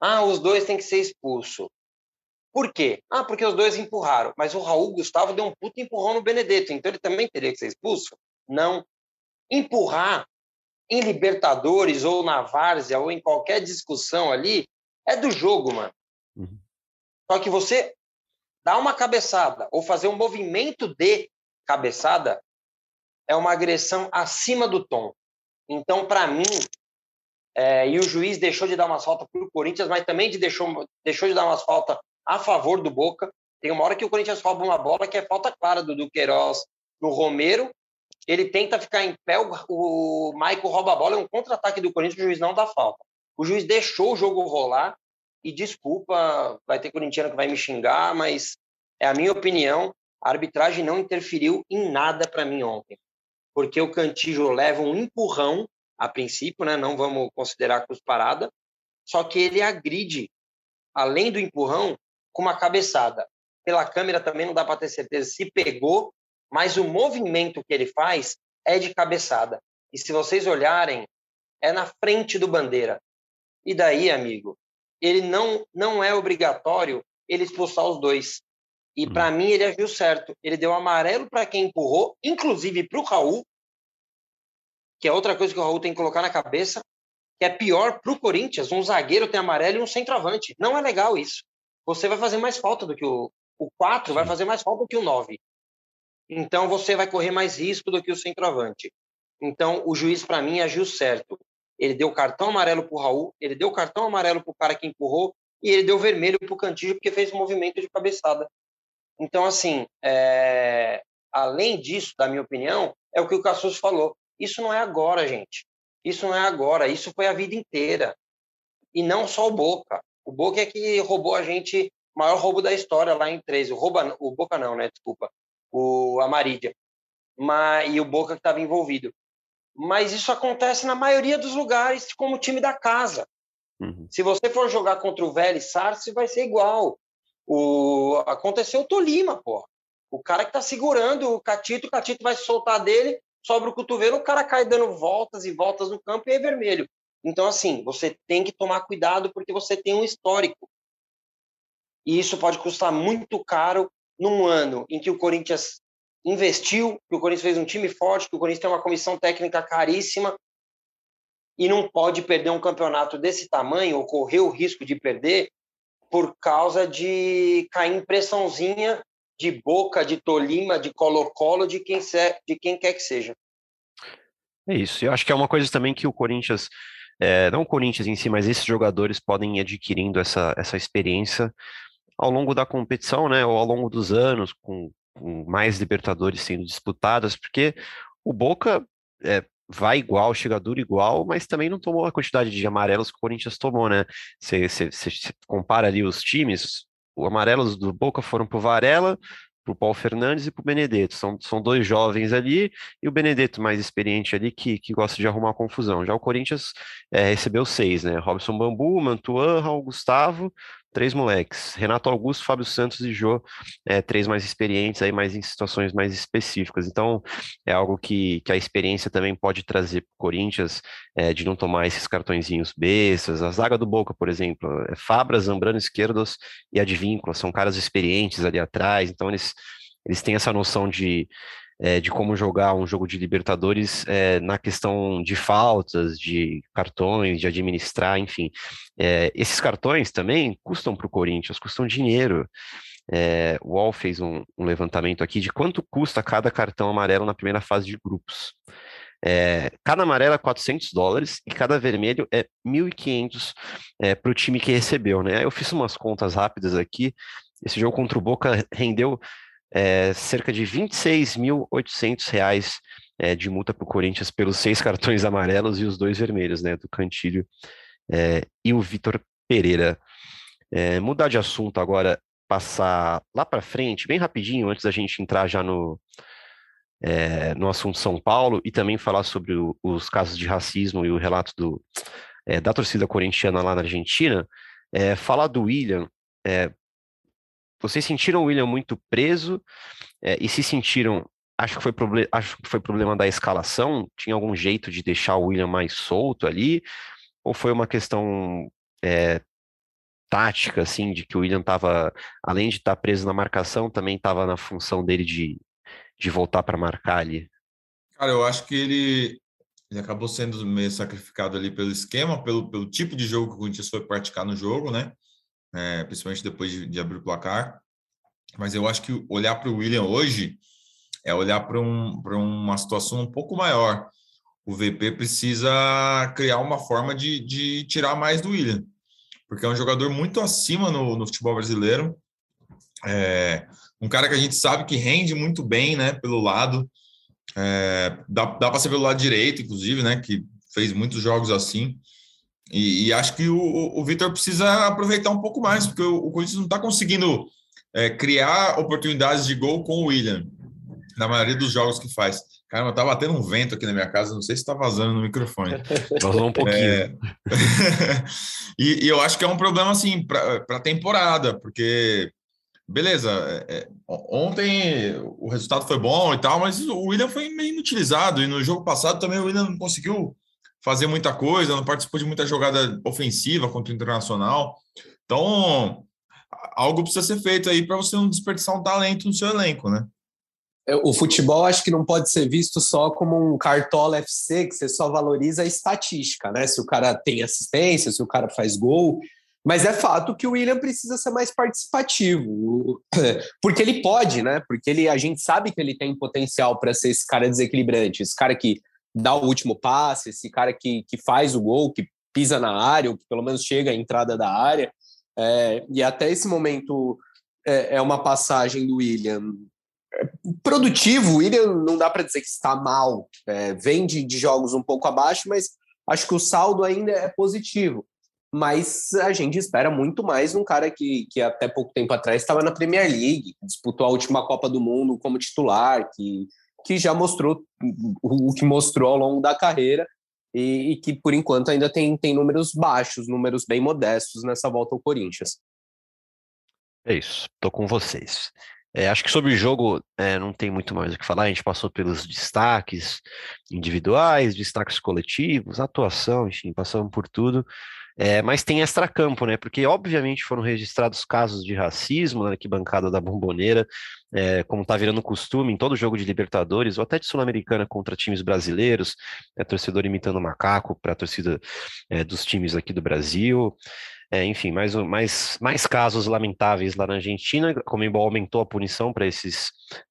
ah, os dois têm que ser expulsos. Por quê? Ah, porque os dois empurraram. Mas o Raul Gustavo deu um puto empurrão no Benedetto, então ele também teria que ser expulso? Não. Empurrar em Libertadores ou na Várzea ou em qualquer discussão ali é do jogo, mano. Uhum. Só que você dar uma cabeçada ou fazer um movimento de cabeçada é uma agressão acima do tom. Então, para mim, é, e o juiz deixou de dar uma falta para o Corinthians, mas também de deixou, deixou de dar uma falta a favor do Boca. Tem uma hora que o Corinthians rouba uma bola que é falta clara do Duqueiroz no Romero. Ele tenta ficar em pé, o, Maico rouba a bola, é um contra-ataque do Corinthians, o juiz não dá falta. O juiz deixou o jogo rolar e desculpa, vai ter corintiano que vai me xingar, mas é a minha opinião, a arbitragem não interferiu em nada para mim ontem. Porque o Cantijo leva um empurrão, a princípio, né? não vamos considerar cruz parada, só que ele agride, além do empurrão, com uma cabeçada. Pela câmera também não dá para ter certeza se pegou, mas o movimento que ele faz é de cabeçada. E se vocês olharem, é na frente do bandeira. E daí, amigo, ele não, não é obrigatório ele expulsar os dois. E hum. para mim ele agiu certo. Ele deu amarelo para quem empurrou, inclusive para o Raul, que é outra coisa que o Raul tem que colocar na cabeça, que é pior para o Corinthians. Um zagueiro tem amarelo e um centroavante. Não é legal isso. Você vai fazer mais falta do que o, o 4, vai fazer mais falta do que o 9. Então você vai correr mais risco do que o centroavante. Então o juiz, para mim, agiu certo. Ele deu cartão amarelo para o Raul, ele deu cartão amarelo para o cara que empurrou e ele deu vermelho para o Cantillo porque fez um movimento de cabeçada. Então, assim, é... além disso, da minha opinião, é o que o Cassus falou. Isso não é agora, gente. Isso não é agora. Isso foi a vida inteira. E não só o Boca. O Boca é que roubou a gente, maior roubo da história lá em 13. O, rouba, o Boca não, né? Desculpa. O Amarídia. Mas, e o Boca que estava envolvido. Mas isso acontece na maioria dos lugares como time da casa. Uhum. Se você for jogar contra o Vélez Sarce, vai ser igual. O... Aconteceu o Tolima, pô. O cara que tá segurando o Catito, o Catito vai se soltar dele, sobra o cotovelo, o cara cai dando voltas e voltas no campo e é vermelho. Então, assim, você tem que tomar cuidado porque você tem um histórico. E isso pode custar muito caro num ano em que o Corinthians investiu, que o Corinthians fez um time forte, que o Corinthians tem uma comissão técnica caríssima e não pode perder um campeonato desse tamanho, ou correr o risco de perder, por causa de cair impressãozinha de Boca, de Tolima, de Colo-Colo, de quem, de quem quer que seja. É isso. Eu acho que é uma coisa também que o Corinthians, é, não o Corinthians em si, mas esses jogadores podem ir adquirindo essa, essa experiência ao longo da competição, né, ou ao longo dos anos, com, com mais Libertadores sendo disputadas, porque o Boca, é, vai igual, chega duro igual, mas também não tomou a quantidade de amarelos que o Corinthians tomou, né? Você compara ali os times, os amarelos do Boca foram pro Varela, para o Paulo Fernandes e para o Benedetto. São, são dois jovens ali e o Benedetto mais experiente ali que, que gosta de arrumar confusão. Já o Corinthians é, recebeu seis, né? Robson Bambu, Mantuan, Raul Gustavo, três moleques. Renato Augusto, Fábio Santos e Jô, é, três mais experientes, aí mais em situações mais específicas. Então, é algo que, que a experiência também pode trazer para o Corinthians, é, de não tomar esses cartõezinhos bestas. A zaga do Boca, por exemplo, é Fabra, Zambrano, Esquerdos e Advíncula, são caras experientes ali atrás, então eles, eles têm essa noção de é, de como jogar um jogo de Libertadores é, na questão de faltas, de cartões, de administrar, enfim. É, esses cartões também custam para o Corinthians, custam dinheiro. É, o UOL fez um, um, levantamento aqui de quanto custa cada cartão amarelo na primeira fase de grupos. É, cada amarelo é 400 dólares e cada vermelho é 1.500 é, para o time que recebeu. Né? Eu fiz umas contas rápidas aqui. Esse jogo contra o Boca rendeu é, cerca de 26.800 reais é, de multa para o Corinthians pelos seis cartões amarelos e os dois vermelhos, né, do Cantilho é, e o Vitor Pereira. É, mudar de assunto agora, passar lá para frente, bem rapidinho, antes da gente entrar já no, é, no assunto São Paulo e também falar sobre o, os casos de racismo e o relato do, é, da torcida corintiana lá na Argentina, falar do William, vocês sentiram o William muito preso é, e se sentiram, acho que, foi acho que foi problema da escalação, tinha algum jeito de deixar o William mais solto ali, ou foi uma questão é, tática, assim, de que o William estava, além de estar tá preso na marcação, também estava na função dele de, de voltar para marcar ali? Cara, eu acho que ele, ele acabou sendo meio sacrificado ali pelo esquema, pelo, pelo tipo de jogo que o Corinthians foi praticar no jogo, né? É, principalmente depois de, de, abrir o placar. Mas eu acho que olhar para o William hoje é olhar para um, uma situação um pouco maior. O VP precisa criar uma forma de, de tirar mais do William, porque é um jogador muito acima no, no futebol brasileiro. É, um cara que a gente sabe que rende muito bem, né, pelo lado. É, dá dá para ser pelo lado direito, inclusive, né, que fez muitos jogos assim. E, e acho que o, o Vitor precisa aproveitar um pouco mais, porque o, o Corinthians não está conseguindo é, criar oportunidades de gol com o William, na maioria dos jogos que faz. Caramba, tá batendo um vento aqui na minha casa, não sei se está vazando no microfone. Vazou um pouquinho. É... e, e, eu acho que é um problema, assim, para a temporada, porque, beleza, é, é, ontem o resultado foi bom e tal, mas o William foi meio inutilizado, e no jogo passado também o William não conseguiu fazer muita coisa, não participou de muita jogada ofensiva contra o Internacional. Então, algo precisa ser feito aí para você não desperdiçar um talento no seu elenco, né? É, o futebol acho que não pode ser visto só como um cartola FC, que você só valoriza a estatística, né? Se o cara tem assistência, se o cara faz gol. Mas é fato que o William precisa ser mais participativo, porque ele pode, né? Porque ele, a gente sabe que ele tem potencial para ser esse cara desequilibrante, esse cara que dá o último passe, esse cara que, que faz o gol, que pisa na área, ou que pelo menos chega à entrada da área. É, e até esse momento é, é uma passagem do William é, produtivo. O William não dá para dizer que está mal, é, vem de, de jogos um pouco abaixo, mas acho que o saldo ainda é positivo. Mas a gente espera muito mais num cara que, que até pouco tempo atrás estava na Premier League, disputou a última Copa do Mundo como titular, que que já mostrou o que mostrou ao longo da carreira e, e, que, por enquanto, ainda tem, tem números baixos, números bem modestos nessa volta ao Corinthians. É isso, tô com vocês. É, acho que sobre o jogo é, não tem muito mais o que falar, a gente passou pelos destaques individuais, destaques coletivos, atuação, enfim, passamos por tudo. É, mas tem extracampo, né? Porque obviamente foram registrados casos de racismo na arquibancada da Bomboneira, é, como está virando costume em todo jogo de Libertadores, ou até de Sul-Americana contra times brasileiros, é, torcedor imitando macaco para a torcida é, dos times aqui do Brasil. É, enfim, mais, mais, mais casos lamentáveis lá na Argentina. Como o aumentou a punição para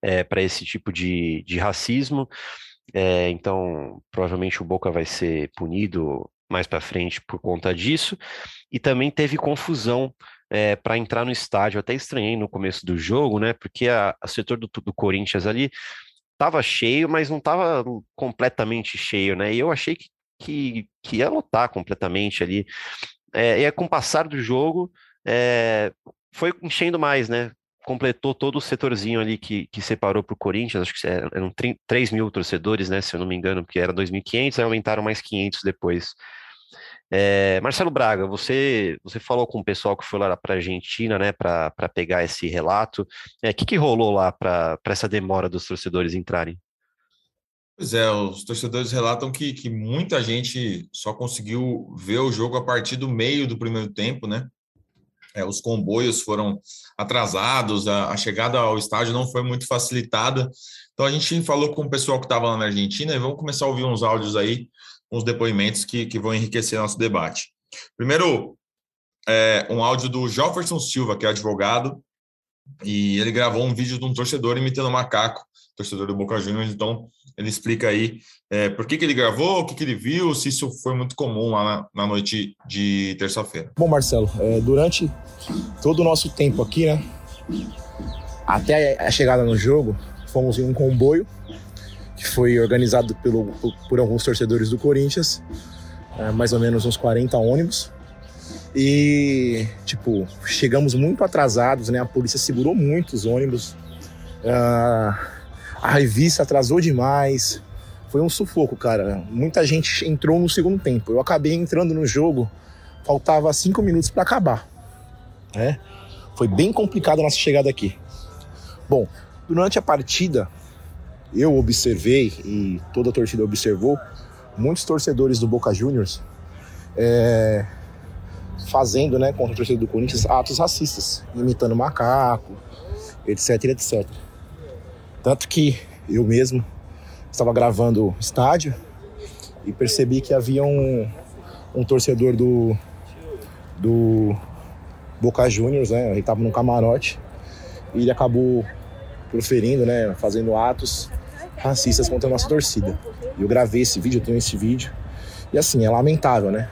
é, para esse tipo de, de racismo. É, então, provavelmente o Boca vai ser punido mais para frente por conta disso, e também teve confusão é, eh, para entrar no estádio. Eu até estranhei no começo do jogo, né? Porque a setor do, do Corinthians ali estava cheio, mas não estava completamente cheio, né? E eu achei que, que, que ia lotar completamente ali. É, e com o passar do jogo, é, foi enchendo mais, né? Completou todo o setorzinho ali que, que separou para o Corinthians, acho que eram 3 mil torcedores, né, se eu não me engano, porque era 2.500, aí aumentaram mais 500 depois. É, Marcelo Braga, você, você falou com o pessoal que foi lá para a Argentina, né, para pegar esse relato. O é, que, que rolou lá para essa demora dos torcedores entrarem? Pois é, os torcedores relatam que, que muita gente só conseguiu ver o jogo a partir do meio do primeiro tempo, né? É, os comboios foram atrasados, a, a, chegada ao estádio não foi muito facilitada. Então a gente falou com o pessoal que estava lá na Argentina e vamos começar a ouvir uns áudios aí, uns depoimentos que, que vão enriquecer nosso debate. Primeiro, é, um áudio do Jefferson Silva, que é advogado, e ele gravou um vídeo de um torcedor imitando um macaco, torcedor do Boca Juniors. Então ele explica aí é, por que, que ele gravou, o que, que ele viu, se isso foi muito comum lá na, na noite de terça-feira. Bom, Marcelo, é, durante todo o nosso tempo aqui, né, até a chegada no jogo, fomos em um comboio que foi organizado pelo, por, alguns torcedores do Corinthians, é, mais ou menos uns 40 ônibus. E, tipo, chegamos muito atrasados, né? A polícia segurou muito os ônibus. Uh, a revista atrasou demais. Foi um sufoco, cara. Muita gente entrou no segundo tempo. Eu acabei entrando no jogo, faltava cinco minutos para acabar. Né? Foi bem complicado a nossa chegada aqui. Bom, durante a partida, eu observei e toda a torcida observou muitos torcedores do Boca Juniors é, fazendo, né, contra o torcedor do Corinthians, atos racistas, imitando macaco, etc, etc. Tanto que eu mesmo estava gravando estádio e percebi que havia um, um torcedor do, do Boca Juniors, né? Ele estava no camarote e ele acabou proferindo, né? Fazendo atos racistas contra a nossa torcida. Eu gravei esse vídeo, eu tenho esse vídeo. E assim, é lamentável, né?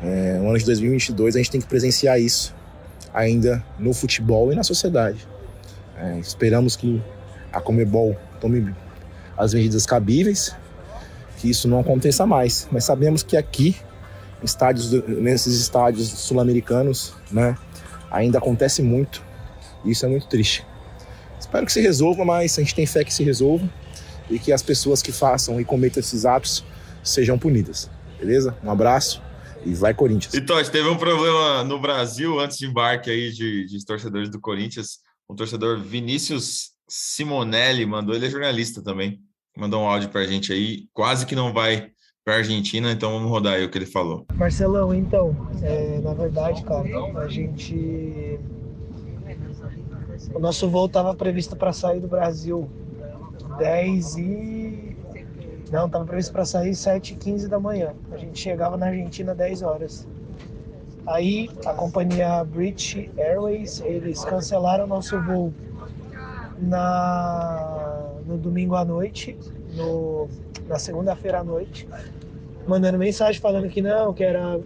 É, no ano de 2022 a gente tem que presenciar isso ainda no futebol e na sociedade. É, esperamos que a Comebol tome as medidas cabíveis, que isso não aconteça mais. Mas sabemos que aqui, estádios, nesses estádios sul-americanos, né, ainda acontece muito. E isso é muito triste. Espero que se resolva, mas a gente tem fé que se resolva e que as pessoas que façam e cometam esses atos sejam punidas. Beleza? Um abraço e vai Corinthians. Então, teve um problema no Brasil antes de embarque aí de, de torcedores do Corinthians. Um torcedor Vinícius Simonelli mandou, ele é jornalista também, mandou um áudio para a gente aí, quase que não vai para Argentina, então vamos rodar aí o que ele falou. Marcelão, então, é, na verdade, cara, a gente. O nosso voo estava previsto para sair do Brasil 10 e. Não, estava previsto para sair 7 e 15 da manhã. A gente chegava na Argentina 10 horas. Aí a companhia British Airways, eles cancelaram nosso voo na, no domingo à noite, no, na segunda-feira à noite, mandando mensagem falando que não, que era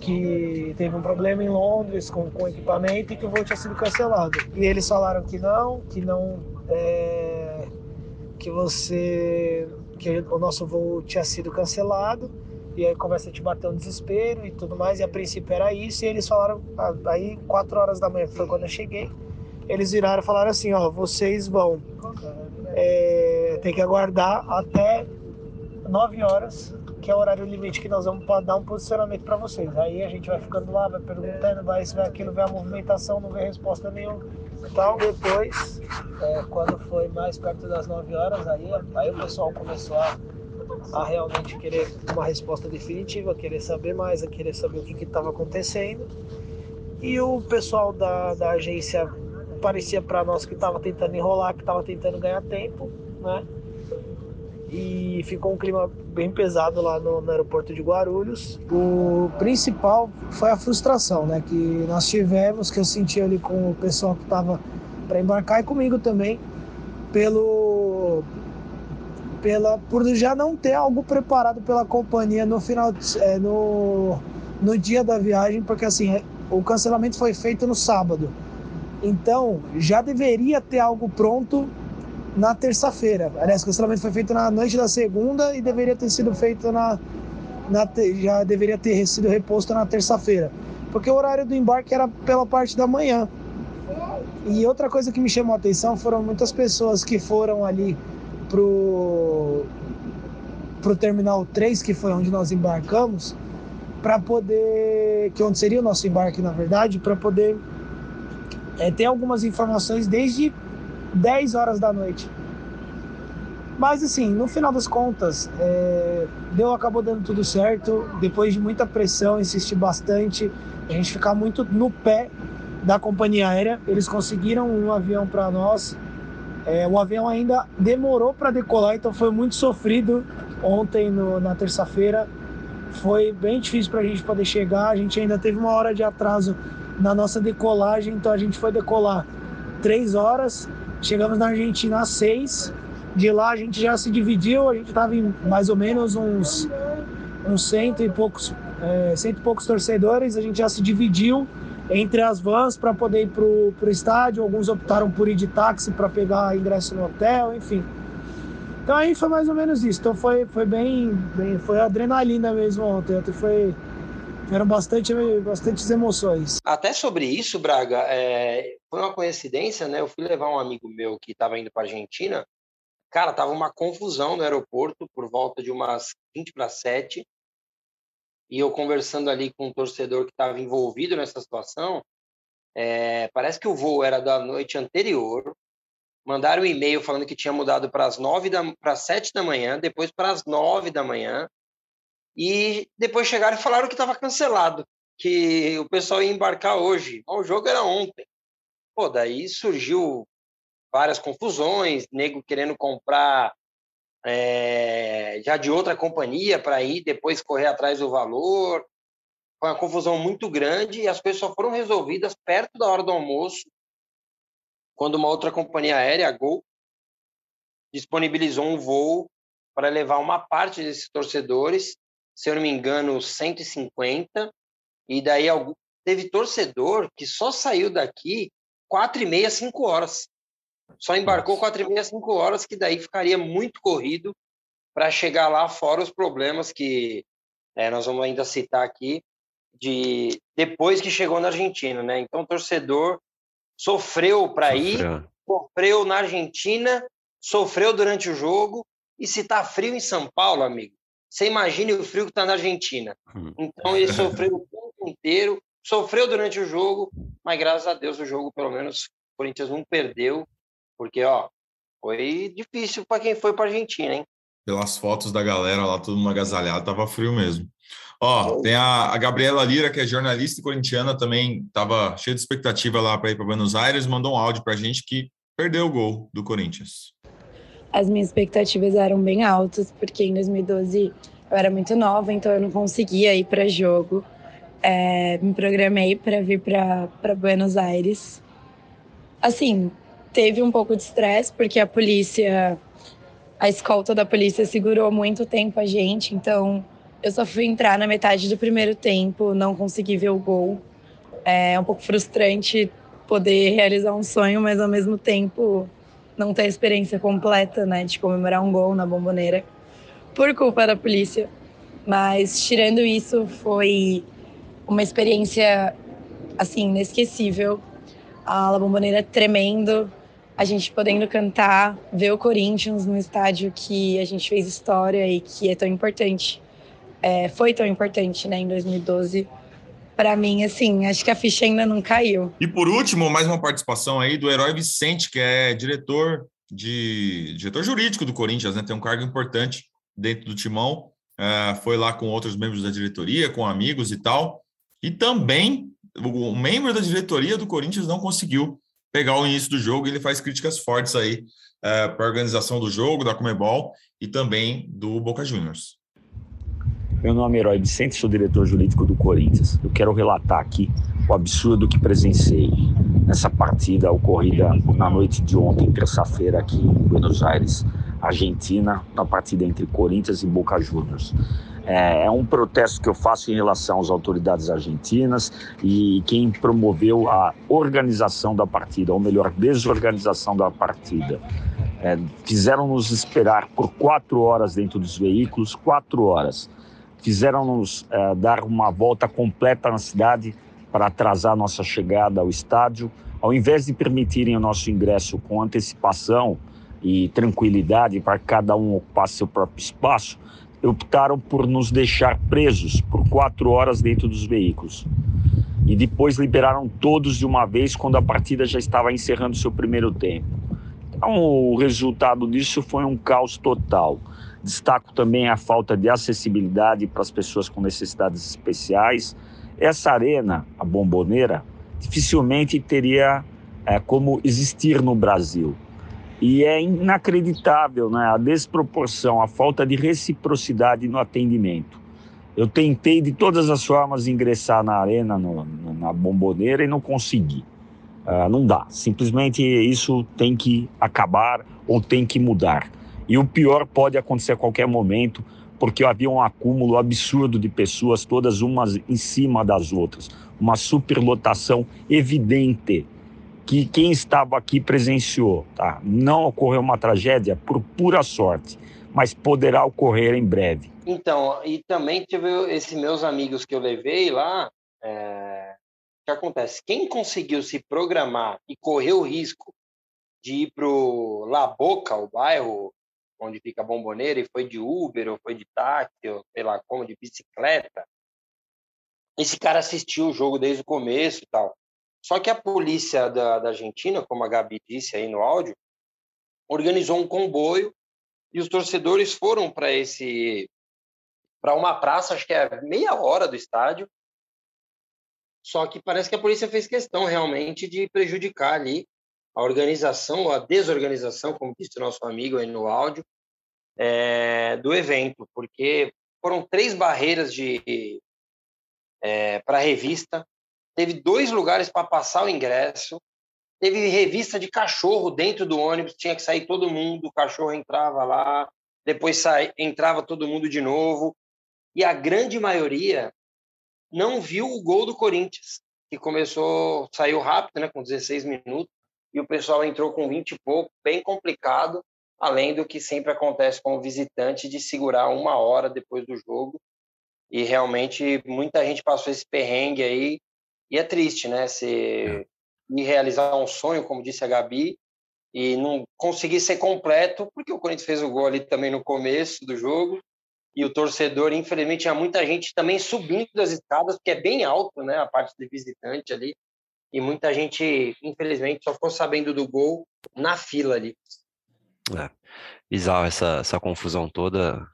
que teve um problema em Londres com, com equipamento e que o voo tinha sido cancelado. E eles falaram que não, que não é, que você que o nosso voo tinha sido cancelado e aí começa a te bater um desespero e tudo mais e a princípio era isso e eles falaram aí quatro horas da manhã foi quando eu cheguei eles viraram e falaram assim, ó, vocês vão é, ter que aguardar até 9 horas, que é o horário limite que nós vamos dar um posicionamento para vocês. Aí a gente vai ficando lá, vai perguntando, vai isso, vai aquilo, vê a movimentação, não vê resposta nenhuma. Então depois, é, quando foi mais perto das 9 horas, aí, aí o pessoal começou a, a realmente querer uma resposta definitiva, querer saber mais, a querer saber o que estava acontecendo. E o pessoal da, da agência parecia para nós que estava tentando enrolar, que estava tentando ganhar tempo, né? E ficou um clima bem pesado lá no, no, aeroporto de Guarulhos. O principal foi a frustração, né? Que nós tivemos, que eu senti ali com o pessoal que estava para embarcar e comigo também, pelo pela por já não ter algo preparado pela companhia no final é, no no dia da viagem, porque assim o cancelamento foi feito no sábado. Então, já deveria ter algo pronto na terça-feira. Aliás, o cancelamento foi feito na noite da segunda e deveria ter sido feito na, na já deveria ter sido reposto na terça-feira, porque o horário do embarque era pela parte da manhã. E outra coisa que me chamou a atenção foram muitas pessoas que foram ali pro pro terminal 3, que foi onde nós embarcamos, para poder que onde seria o nosso embarque na verdade, para poder é, tem algumas informações desde 10 horas da noite. Mas assim, no final das contas, é, deu, acabou dando tudo certo. Depois de muita pressão, insisti bastante, a gente ficar muito no pé da companhia aérea. Eles conseguiram um avião para nós. É, o avião ainda demorou para decolar, então foi muito sofrido ontem no, na terça-feira. Foi bem difícil para a gente poder chegar. A gente ainda teve uma hora de atraso na nossa decolagem, então a gente foi decolar três horas. Chegamos na Argentina às seis. De lá a gente já se dividiu, a gente estava em mais ou menos uns, uns cento e poucos, é, cento e poucos torcedores. A gente já se dividiu entre as vans para poder ir para o estádio. Alguns optaram por ir de táxi para pegar ingresso no hotel, enfim. Então aí foi mais ou menos isso. Então foi, foi bem, bem foi adrenalina mesmo ontem. Ontem foi eram bastante, bastantes emoções. Até sobre isso, Braga, é, foi uma coincidência, né? Eu fui levar um amigo meu que estava indo para Argentina. Cara, tava uma confusão no aeroporto por volta de umas 20 para 7 e eu conversando ali com um torcedor que estava envolvido nessa situação, é, parece que o voo era da noite anterior, mandaram um e-mail falando que tinha mudado para as nove da para sete da manhã, depois para as nove da manhã, e depois chegaram e falaram que estava cancelado, que o pessoal ia embarcar hoje. O jogo era ontem. Pô, daí surgiu várias confusões, nego querendo comprar é, já de outra companhia para ir depois correr atrás do valor. Foi uma confusão muito grande e as coisas só foram resolvidas perto da hora do almoço, quando uma outra companhia aérea, a Gol, disponibilizou um voo para levar uma parte desses torcedores, se eu não me engano, 150, e daí teve torcedor que só saiu daqui quatro e meia, cinco horas. Só embarcou quatro e meia, cinco horas, que daí ficaria muito corrido para chegar lá, fora os problemas que é, nós vamos ainda citar aqui, de depois que chegou na Argentina, né? Então, o torcedor sofreu para ir, sofreu na Argentina, sofreu durante o jogo, e se tá frio em São Paulo, amigo, você imagine o frio que está na Argentina. Hum. Então, ele sofreu o tempo inteiro, sofreu durante o jogo, mas graças a Deus o jogo, pelo menos, o Corinthians não perdeu, porque, ó, foi difícil para quem foi para Argentina, hein? Pelas fotos da galera lá, todo mundo agasalhado, tava frio mesmo. Ó, tem a, a Gabriela Lira, que é jornalista corintiana, também estava cheia de expectativa lá para ir para Buenos Aires, mandou um áudio para a gente que perdeu o gol do Corinthians. As minhas expectativas eram bem altas, porque em 2012 eu era muito nova, então eu não conseguia ir para jogo. É, me programei para vir para Buenos Aires. Assim, teve um pouco de estresse, porque a polícia, a escolta da polícia segurou muito tempo a gente, então eu só fui entrar na metade do primeiro tempo, não consegui ver o gol. É um pouco frustrante poder realizar um sonho, mas ao mesmo tempo não ter a experiência completa, né, de comemorar um gol na bomboneira por culpa da polícia. Mas tirando isso, foi uma experiência assim inesquecível. A La Bomboneira tremendo, a gente podendo cantar, ver o Corinthians no estádio que a gente fez história e que é tão importante. É, foi tão importante, né, em 2012. Para mim, assim, acho que a ficha ainda não caiu. E por último, mais uma participação aí do Herói Vicente, que é diretor de diretor jurídico do Corinthians, né? Tem um cargo importante dentro do timão. É, foi lá com outros membros da diretoria, com amigos e tal. E também o membro da diretoria do Corinthians não conseguiu pegar o início do jogo. Ele faz críticas fortes aí é, para a organização do jogo, da Comebol e também do Boca Juniors. Meu nome é Herói Vicente, sou diretor jurídico do Corinthians. Eu quero relatar aqui o absurdo que presenciei nessa partida ocorrida na noite de ontem, terça-feira, aqui em Buenos Aires, Argentina, na partida entre Corinthians e Boca Juniors. É, é um protesto que eu faço em relação às autoridades argentinas e quem promoveu a organização da partida, ou melhor, desorganização da partida. É, Fizeram-nos esperar por quatro horas dentro dos veículos, quatro horas. Fizeram-nos é, dar uma volta completa na cidade para atrasar nossa chegada ao estádio. Ao invés de permitirem o nosso ingresso com antecipação e tranquilidade para cada um ocupar seu próprio espaço, optaram por nos deixar presos por quatro horas dentro dos veículos. E depois liberaram todos de uma vez quando a partida já estava encerrando seu primeiro tempo. Então, o resultado disso foi um caos total. Destaco também a falta de acessibilidade para as pessoas com necessidades especiais. Essa arena, a Bomboneira, dificilmente teria é, como existir no Brasil. E é inacreditável né, a desproporção, a falta de reciprocidade no atendimento. Eu tentei de todas as formas ingressar na arena, no, na bomboneira, e não consegui. Uh, não dá. Simplesmente isso tem que acabar ou tem que mudar. E o pior pode acontecer a qualquer momento, porque havia um acúmulo absurdo de pessoas, todas umas em cima das outras. Uma superlotação evidente que quem estava aqui presenciou. Tá? Não ocorreu uma tragédia por pura sorte, mas poderá ocorrer em breve. Então, e também teve esses meus amigos que eu levei lá. É... O que acontece? Quem conseguiu se programar e correr o risco de ir para La Boca, o bairro onde fica a bomboneira, e foi de Uber, ou foi de táxi, ou sei lá como, de bicicleta, esse cara assistiu o jogo desde o começo e tal. Só que a polícia da, da Argentina, como a Gabi disse aí no áudio, organizou um comboio e os torcedores foram para esse para uma praça, acho que é meia hora do estádio. Só que parece que a polícia fez questão realmente de prejudicar ali a organização ou a desorganização, como disse o nosso amigo aí no áudio, é, do evento, porque foram três barreiras de é, para a revista, teve dois lugares para passar o ingresso, teve revista de cachorro dentro do ônibus, tinha que sair todo mundo, o cachorro entrava lá, depois sai, entrava todo mundo de novo. E a grande maioria não viu o gol do Corinthians, que começou, saiu rápido, né, com 16 minutos, e o pessoal entrou com 20 e pouco, bem complicado, além do que sempre acontece com o visitante de segurar uma hora depois do jogo. E realmente muita gente passou esse perrengue aí, e é triste, né, se é. ir realizar um sonho, como disse a Gabi, e não conseguir ser completo, porque o Corinthians fez o gol ali também no começo do jogo, e o torcedor, infelizmente, tinha muita gente também subindo das escadas, porque é bem alto, né, a parte do visitante ali, e muita gente, infelizmente, só ficou sabendo do gol na fila ali. É, bizarro essa, essa confusão toda,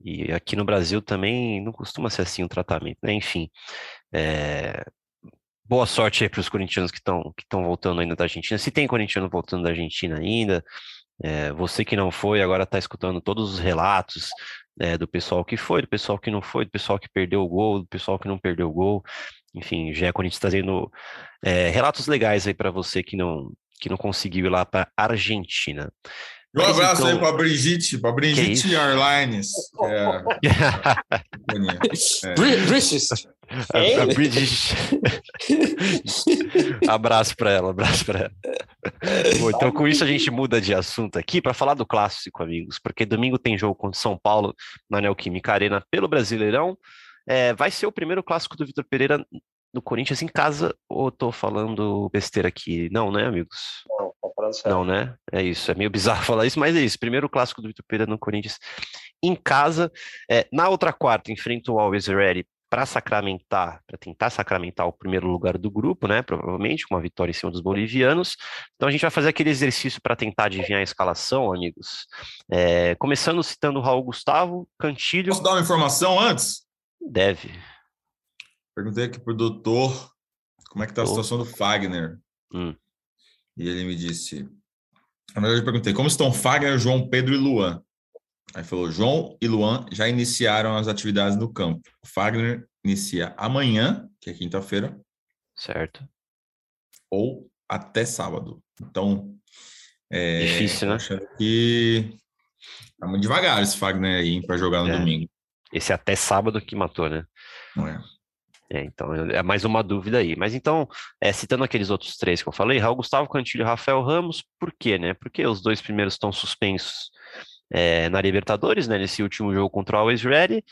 e aqui no Brasil também não costuma ser assim o tratamento, né, enfim, é, boa sorte aí para os corintianos que estão que voltando ainda da Argentina. Se tem corintiano voltando da Argentina ainda, é, você que não foi, agora está escutando todos os relatos é, do pessoal que foi, do pessoal que não foi, do pessoal que perdeu o gol, do pessoal que não perdeu o gol. Enfim, já é Corinthians trazendo é, relatos legais aí para você que não, que não conseguiu ir lá para Argentina. Um abraço então... aí para Brigitte, para Brigitte Airlines. É... é. British. A, a British. abraço para ela, abraço para ela. Bom, então, com isso, a gente muda de assunto aqui para falar do clássico, amigos, porque domingo tem jogo contra São Paulo na Neoquímica Arena pelo Brasileirão. É, vai ser o primeiro clássico do Vitor Pereira do Corinthians em casa, ou tô falando besteira aqui? Não, né, amigos? Não, tá falando certo. Não, né? É isso, é meio bizarro falar isso, mas é isso. Primeiro clássico do Vitor Pereira no Corinthians em casa. É, na outra quarta, enfrenta o Always Ready para sacramentar, para tentar sacramentar o primeiro lugar do grupo, né? Provavelmente, com uma vitória em cima dos bolivianos. Então a gente vai fazer aquele exercício para tentar adivinhar a escalação, amigos. É, começando citando o Raul Gustavo, Cantilho. Posso dar uma informação antes? Deve. Perguntei aqui pro doutor como é que tá a situação do Fagner. Hum. E ele me disse. Na verdade, eu perguntei como estão Fagner, João Pedro e Luan. Aí falou: João e Luan já iniciaram as atividades no campo. O Fagner inicia amanhã, que é quinta-feira. Certo. Ou até sábado. Então. É, Difícil, né? Acho que tá muito devagar esse Fagner aí para jogar no é. domingo. Esse até sábado que matou, né? Não é. É, então, é mais uma dúvida aí. Mas então, é, citando aqueles outros três que eu falei, Raul Gustavo Cantilho e Rafael Ramos, por quê, né? Porque os dois primeiros estão suspensos é, na Libertadores, né? Nesse último jogo contra o Always Ready,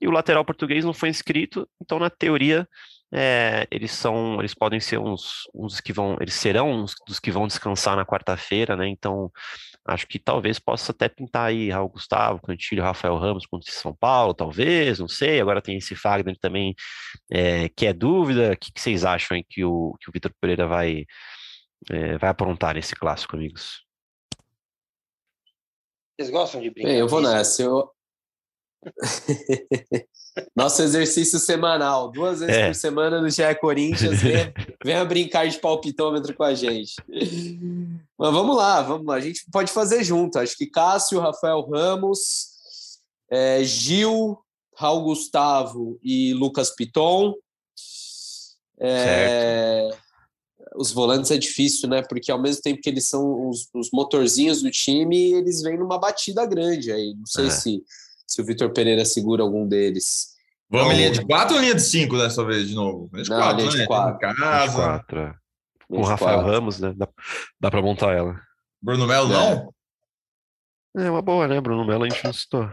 e o lateral português não foi inscrito, então, na teoria, é, eles são, eles podem ser uns, uns que vão, eles serão uns dos que vão descansar na quarta-feira, né? Então, Acho que talvez possa até pintar aí Raul Gustavo, Cantilho, Rafael Ramos contra São Paulo, talvez, não sei. Agora tem esse Fagner também, é, que é dúvida. O que, que, vocês acham aí que o, que o Vitor Pereira vai, é, vai aprontar nesse clássico, amigos? Vocês gostam de brincar? Bem, eu vou nessa. Eu... Nosso exercício semanal, duas vezes é. por semana no GE Corinthians. Venha, venha brincar de palpitômetro com a gente. Mas vamos lá, vamos lá. A gente pode fazer junto. Acho que Cássio, Rafael Ramos, é, Gil, Raul Gustavo e Lucas Piton. É, os volantes é difícil, né? Porque ao mesmo tempo que eles são os, os motorzinhos do time, eles vêm numa batida grande aí. Não sei é. se, se o Vitor Pereira segura algum deles. Vamos então, linha de quatro ou linha de cinco dessa vez de novo? Linha de não, quatro, linha de né? quatro. Casa. quatro, é. Com o Rafael quatro. Ramos, né? Dá, dá para montar ela. Bruno Melo, não? É. é uma boa, né? Bruno Melo a gente não citou.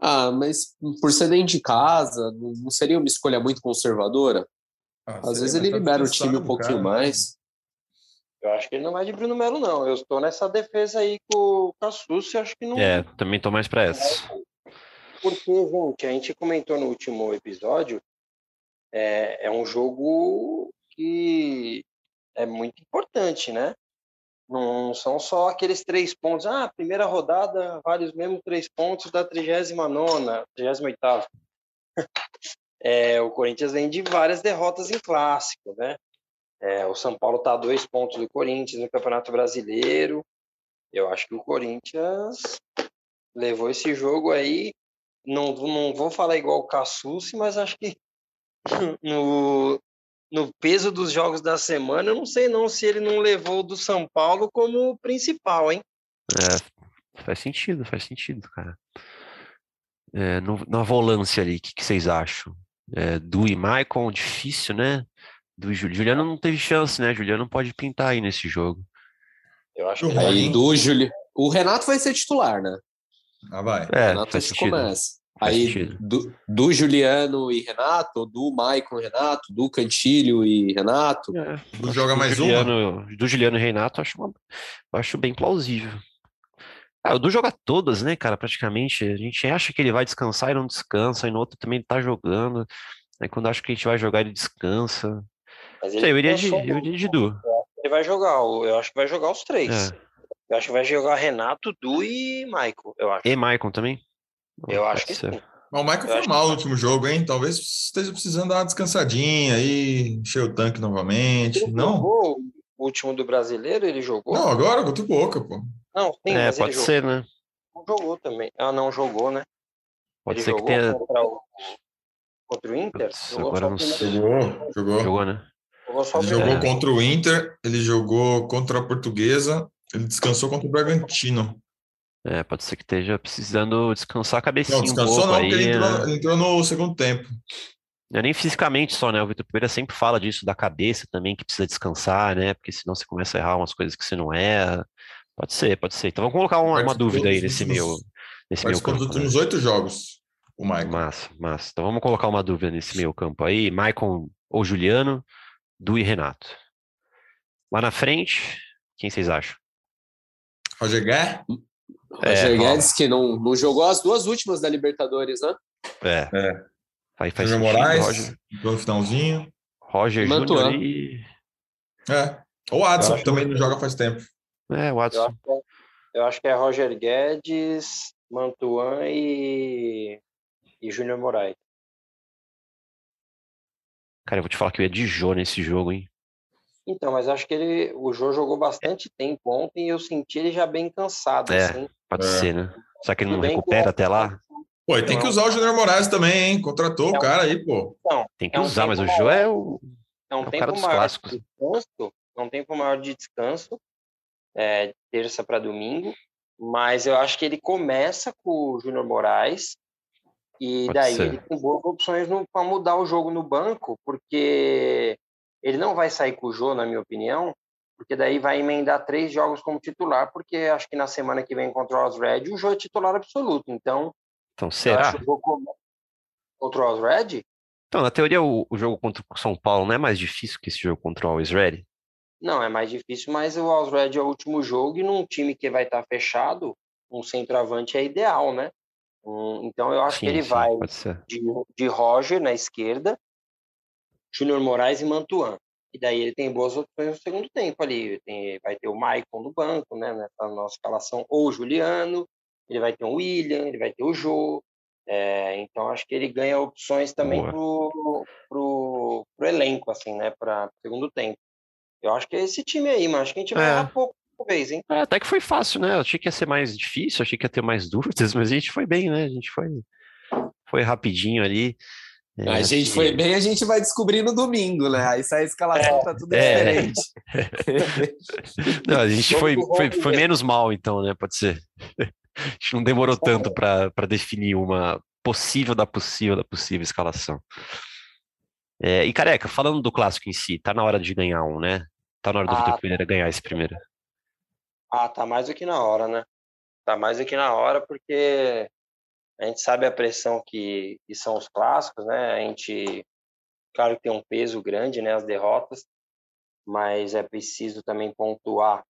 Ah, mas por ser dentro de casa, não seria uma escolha muito conservadora? Ah, Às vezes ele libera o time um pouquinho cara. mais. Eu acho que ele não vai de Bruno Melo, não. Eu estou nessa defesa aí com o Cassucci, acho que não. É, também estou mais para essa. Porque, gente, a gente comentou no último episódio, é, é um jogo que é muito importante, né? Não são só aqueles três pontos. Ah, primeira rodada vale os mesmos três pontos da 39ª, 38ª. É, o Corinthians vem de várias derrotas em clássico, né? É, o São Paulo está a dois pontos do Corinthians no Campeonato Brasileiro. Eu acho que o Corinthians levou esse jogo aí. Não, não vou falar igual o Cassucci, mas acho que no, no peso dos jogos da semana, eu não sei não se ele não levou do São Paulo como principal, hein? É, faz sentido, faz sentido, cara. É, no, na volância ali, o que, que, vocês acham? É, du e Michael, difícil, né? Do Juliano não teve chance, né? Juliano pode pintar aí nesse jogo. Eu acho que aí do Juli... O Renato vai ser titular, né? Ah, vai. É, Renato faz sentido. começa. Aí do, do, Juliano e Renato, do Maicon e Renato, do Cantilho e Renato. É, do joga mais Juliano, uma? Do Juliano e Renato, acho, uma, acho bem plausível. Ah, o Du joga todas, né, cara, praticamente. A gente acha que ele vai descansar e não descansa, e no outro também ele tá jogando. Aí quando acha que a gente vai jogar, ele descansa. Mas ele Sei, eu iria de, eu iria de Du. Ele vai jogar, eu acho que vai jogar os três. É. Eu acho que vai jogar Renato, Du e Maicon, eu acho. E Maicon também? Eu acho que sim. Mas o Michael foi mal no último jogo, hein? Talvez esteja precisando dar uma descansadinha aí, encher o tanque novamente. Ele não? Jogou o último do brasileiro, ele jogou? Não, agora contra o Boca, pô. Não, sim, é, pode ser, jogou. né? Não jogou também. Ah, não jogou, né? Pode ele ser que tenha. Contra o, contra o Inter? jogou agora não sei. Jogou, jogou. Jogou, né? Jogou ele jogou contra o Inter, ele jogou contra a Portuguesa, ele descansou contra o Bragantino. É, pode ser que esteja precisando descansar a cabecinha. Não, descansou um não, aí, porque ele entrou, ele entrou, no segundo tempo. Não é nem fisicamente só, né? O Vitor Pereira sempre fala disso, da cabeça também, que precisa descansar, né? Porque senão você começa a errar umas coisas que você não erra. Pode ser, pode ser. Então vamos colocar uma, uma dúvida aí nesse meu. Nesse meu campo, dos últimos né? oito jogos, o Maicon. Massa, massa. Então vamos colocar uma dúvida nesse meu campo aí. Maicon ou Juliano, Du e Renato. Lá na frente, quem vocês acham? Roger Guerra? Roger é, Guedes, que não, não jogou as duas últimas da Libertadores, né? É. é. Aí faz Roger Moraes, Roger... no finalzinho. Roger Júnior e... É. O Adson, que também que... não joga faz tempo. É, o Adson. Eu acho, é, eu acho que é Roger Guedes, Mantuan e, e Júnior Moraes. Cara, eu vou te falar que eu ia de Jô nesse jogo, hein? Então, mas acho que ele, o Jô jogou bastante tempo ontem e eu senti ele já bem cansado. É, assim. pode é. ser, né? Será que ele não recupera até lá? Pô, tem que usar o Júnior Moraes também, hein? Contratou é um... o cara aí, pô. Não, tem que é um usar, mas o Jô é o. É um é o tempo maior clássicos. de descanso. É um tempo maior de descanso. É, terça para domingo. Mas eu acho que ele começa com o Júnior Moraes. E Pode daí ser. ele tem boas opções para mudar o jogo no banco, porque ele não vai sair com o Jô, na minha opinião, porque daí vai emendar três jogos como titular, porque acho que na semana que vem contra o Osred, o Jô é titular absoluto. Então, então será? Contra o Osred? Então, na teoria, o, o, jogo contra o São Paulo não é mais difícil que esse jogo contra o Osred? Não, é mais difícil, mas o Osred é o último jogo e num time que vai estar fechado, um centroavante é ideal, né? Então eu acho sim, que ele sim, vai de, de Roger na esquerda, Júnior Moraes e Mantuan. E daí ele tem boas opções no segundo tempo ali. Tem, vai ter o Maicon no banco, né? Nessa nossa escalação, ou o Juliano, ele vai ter o William, ele vai ter o Jô. É, então acho que ele ganha opções também pro, pro, pro, elenco, assim, né? Para segundo tempo. Eu acho que é esse time aí, mas acho que a gente vai é. errar pouco talvez, hein? É, até que foi fácil, né? Eu achei que ia ser mais difícil, achei que ia ter mais dúvidas, mas a gente foi bem, né? A gente foi, foi rapidinho ali. É, a gente foi bem, a gente vai descobrir no domingo, né? Aí sai a escalação, é, tá tudo é. diferente. não, a gente foi, foi, foi menos mal, então, né? Pode ser. A gente não demorou tanto para definir uma possível da possível da possível escalação. É, e careca, falando do clássico em si, tá na hora de ganhar um, né? Tá na hora do ah, Vitor Pereira ganhar esse primeiro. Ah, tá mais do que na hora, né? Tá mais do que na hora, porque a gente sabe a pressão que, que são os clássicos, né? A gente, claro que tem um peso grande, né? As derrotas, mas é preciso também pontuar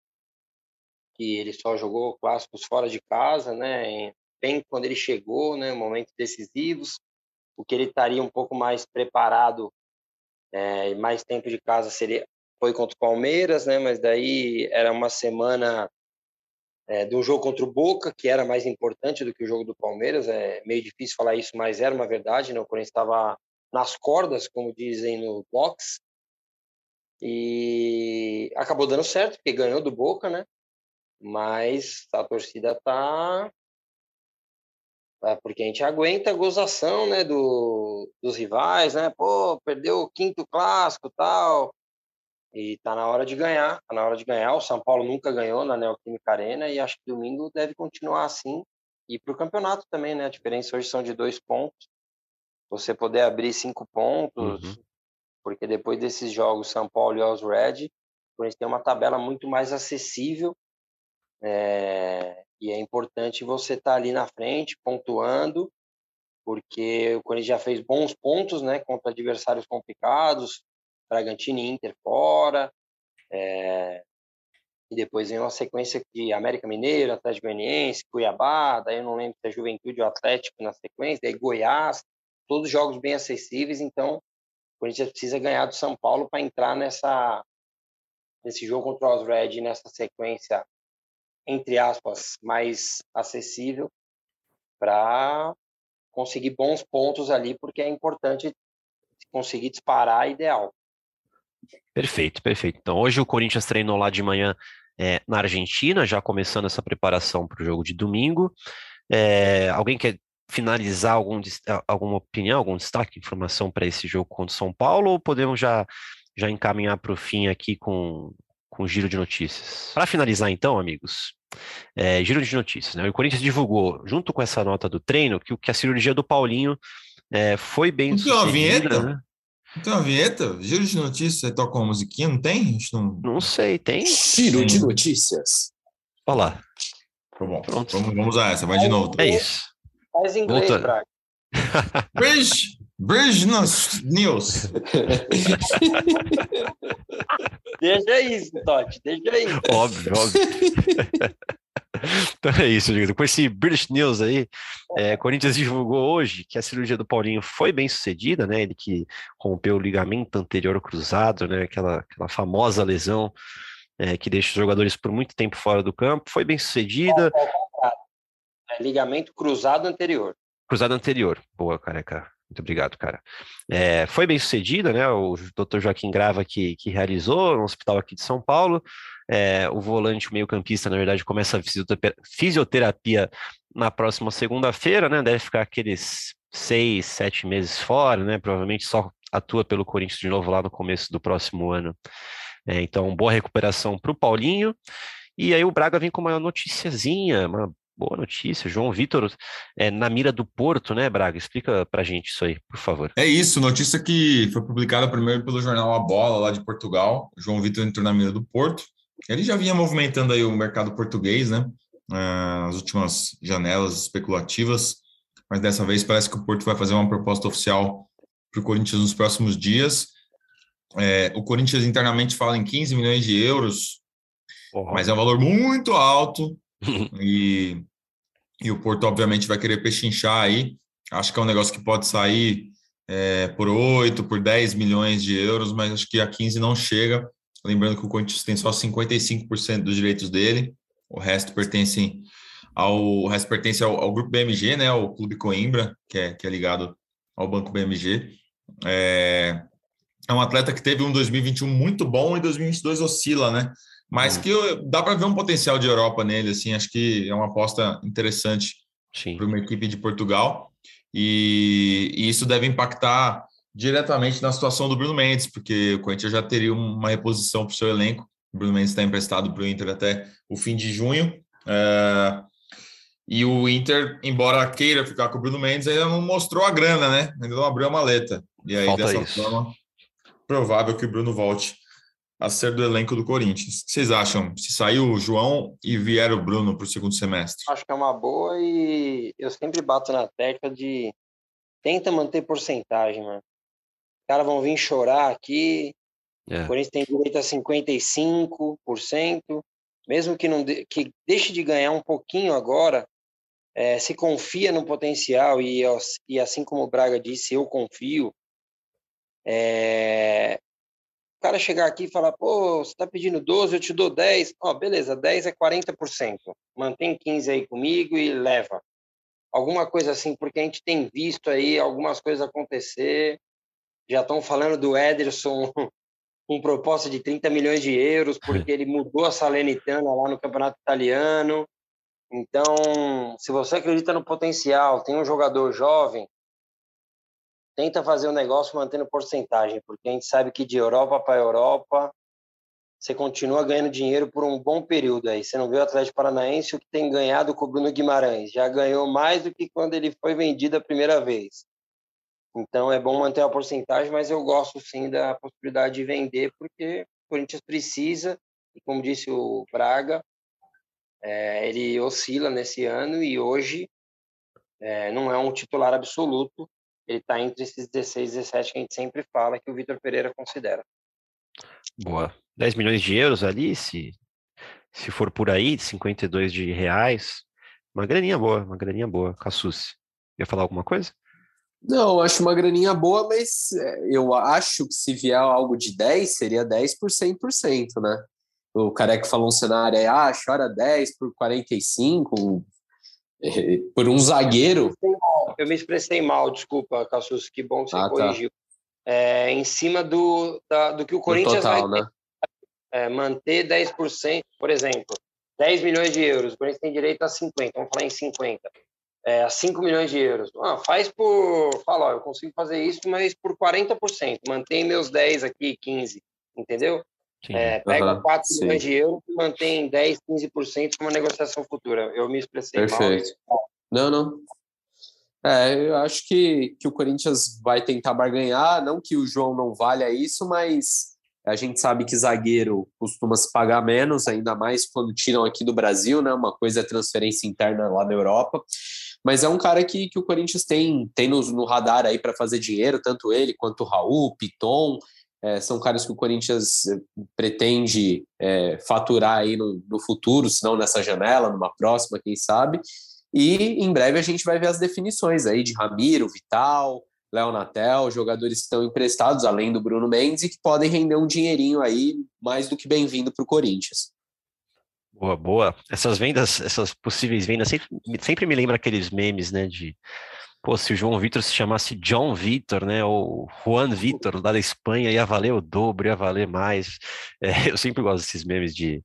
que ele só jogou clássicos fora de casa, né? Bem quando ele chegou, né? Momentos decisivos, o que ele estaria um pouco mais preparado, é, mais tempo de casa seria foi contra o Palmeiras, né? Mas daí era uma semana é, de um jogo contra o Boca, que era mais importante do que o jogo do Palmeiras. É meio difícil falar isso, mas era uma verdade. Né? O Corinthians estava nas cordas, como dizem no box. E acabou dando certo, porque ganhou do Boca, né? Mas a torcida tá. É porque a gente aguenta a gozação né, do, dos rivais, né? Pô, perdeu o quinto clássico tal e tá na hora de ganhar, tá na hora de ganhar. O São Paulo nunca ganhou na Neoquímica Arena e acho que domingo deve continuar assim. E para o campeonato também, né? A diferença hoje são de dois pontos. Você poder abrir cinco pontos, uhum. porque depois desses jogos, São Paulo e os Red, o Corinthians tem uma tabela muito mais acessível. É... e é importante você estar tá ali na frente, pontuando, porque o Corinthians já fez bons pontos, né? Contra adversários complicados, Bragantino e Inter fora. É, e depois vem uma sequência de América Mineiro, Atlético Goianiense, Cuiabá, daí eu não lembro se é Juventude ou Atlético na sequência, daí Goiás, todos jogos bem acessíveis, então o Corinthians precisa ganhar do São Paulo para entrar nessa nesse jogo contra os Red, nessa sequência entre aspas mais acessível para conseguir bons pontos ali, porque é importante conseguir disparar ideal. Perfeito, perfeito. Então, hoje o Corinthians treinou lá de manhã é, na Argentina, já começando essa preparação para o jogo de domingo. É, alguém quer finalizar algum, alguma opinião, algum destaque, informação para esse jogo contra o São Paulo, ou podemos já, já encaminhar para o fim aqui com, com o giro de notícias? Para finalizar, então, amigos, é, giro de notícias. Né? O Corinthians divulgou, junto com essa nota do treino, que, que a cirurgia do Paulinho é, foi bem Não sucedida. Uma vinheta? Né? Tem uma vinheta? Giro de notícias, você toca uma musiquinha? Não tem? Não... não sei, tem? Giro de notícias. Olha lá. Tá bom, Pronto. Vamos, vamos usar essa, vai de novo. É isso. Faz inglês, Braga. Bridge, Bridge News. deixa isso, Totti, deixa isso. Óbvio, óbvio. Então é isso, Com esse British News aí, é, Corinthians divulgou hoje que a cirurgia do Paulinho foi bem sucedida, né? Ele que rompeu o ligamento anterior cruzado, né? Aquela, aquela famosa lesão é, que deixa os jogadores por muito tempo fora do campo, foi bem sucedida. É, ligamento cruzado anterior. Cruzado anterior. Boa, careca. Muito obrigado, cara. É, foi bem sucedida, né? O Dr. Joaquim Grava que, que realizou no hospital aqui de São Paulo. É, o volante, o meio-campista, na verdade, começa a fisioterapia na próxima segunda-feira, né? Deve ficar aqueles seis, sete meses fora, né? Provavelmente só atua pelo Corinthians de novo lá no começo do próximo ano. É, então, boa recuperação para o Paulinho. E aí o Braga vem com uma noticiazinha, uma boa notícia. João Vitor é, na mira do Porto, né, Braga? Explica para gente isso aí, por favor. É isso, notícia que foi publicada primeiro pelo jornal A Bola, lá de Portugal. João Vitor entrou na mira do Porto. Ele já vinha movimentando aí o mercado português, né? Nas últimas janelas especulativas, mas dessa vez parece que o Porto vai fazer uma proposta oficial para o Corinthians nos próximos dias. É, o Corinthians internamente fala em 15 milhões de euros, uhum. mas é um valor muito alto e, e o Porto, obviamente, vai querer pechinchar aí. Acho que é um negócio que pode sair é, por 8, por 10 milhões de euros, mas acho que a 15 não chega. Lembrando que o Corinthians tem só 55% dos direitos dele, o resto pertence ao, o resto pertence ao, ao, grupo BMG, né, o Clube Coimbra, que é, que é ligado ao Banco BMG. É, é um atleta que teve um 2021 muito bom e 2022 oscila, né? Mas que dá para ver um potencial de Europa nele, assim, acho que é uma aposta interessante para uma equipe de Portugal. E, e, isso deve impactar diretamente na situação do Bruno Mendes, porque o Corinthians já teria uma reposição para o seu elenco. O Bruno Mendes está emprestado para o Inter até o fim de junho. É, e o Inter, embora queira ficar com o Bruno Mendes, ainda não mostrou a grana, né? Ainda não abriu a maleta. E aí, Falta dessa isso. forma, provável que o Bruno volte a ser do elenco do Corinthians. O que vocês acham? Se saiu o João e vier o Bruno para o segundo semestre? Acho que é uma boa e eu sempre bato na tecla de tenta manter porcentagem, mano. Caras vão vir chorar aqui. É. O Corinthians tem direito a 55%. Mesmo que não de, que deixe de ganhar um pouquinho agora, é, se confia no potencial e, e assim como o Braga disse, eu confio. É, o cara chegar aqui e falar, pô, você está pedindo 12, eu te dou 10. Ó, beleza, 10 é 40%. Mantém 15 aí comigo e leva. Alguma coisa assim, porque a gente tem visto aí algumas coisas acontecer. Já estão falando do Ederson com proposta de 30 milhões de euros, porque ele mudou a Salernitana lá no Campeonato Italiano. Então, se você acredita no potencial, tem um jogador jovem, tenta fazer o um negócio mantendo porcentagem, porque a gente sabe que de Europa para Europa você continua ganhando dinheiro por um bom período aí. Você não vê o Atlético Paranaense o que tem ganhado com o Bruno Guimarães, já ganhou mais do que quando ele foi vendido a primeira vez. Então é bom manter a porcentagem, mas eu gosto sim da possibilidade de vender, porque o Corinthians precisa, e como disse o Braga, é, ele oscila nesse ano e hoje é, não é um titular absoluto. Ele está entre esses 16 e 17 que a gente sempre fala que o Vitor Pereira considera. Boa. 10 milhões de euros ali, se, se for por aí, 52 de reais. Uma graninha boa, uma graninha boa. Cassucci, ia falar alguma coisa? Não, acho uma graninha boa, mas é, eu acho que se vier algo de 10, seria 10 por 100%, né? o Careca falou um cenário aí, ah, chora 10 por 45, é, por um zagueiro. Eu me expressei mal, desculpa, Cassus, que bom que você ah, tá. corrigiu. Tá. É, em cima do, da, do que o Corinthians total, vai né? é, manter 10%, por exemplo, 10 milhões de euros, o Corinthians tem direito a 50, vamos falar em 50, é, a 5 milhões de euros. Ah, faz por, fala, ó, eu consigo fazer isso, mas por 40%, mantém meus 10 aqui, 15, entendeu? É, pega uhum, 4 sim. milhões de euros e mantém 10, 15% como negociação futura. Eu me expressei Perfeito. mal. Não, não. É, eu acho que, que o Corinthians vai tentar barganhar, não que o João não valha isso, mas a gente sabe que zagueiro costuma se pagar menos, ainda mais quando tiram aqui do Brasil, né? Uma coisa é transferência interna lá na Europa. Mas é um cara que, que o Corinthians tem, tem no, no radar aí para fazer dinheiro, tanto ele quanto o Raul, Piton. É, são caras que o Corinthians eh, pretende é, faturar aí no, no, futuro, se não nessa janela, numa próxima, quem sabe. E em breve a gente vai ver as definições aí de Ramiro, Vital, Léo Natel, jogadores que estão emprestados, além do Bruno Mendes, e que podem render um dinheirinho aí mais do que bem-vindo para o Corinthians. Boa, boa. Essas vendas, essas possíveis vendas, sempre, sempre me lembra aqueles memes, né, de Pô, se o João Vitor se chamasse John Vitor, né, ou Juan Vitor, lá da Espanha, ia valer o dobro, ia valer mais. É, eu sempre gosto desses memes de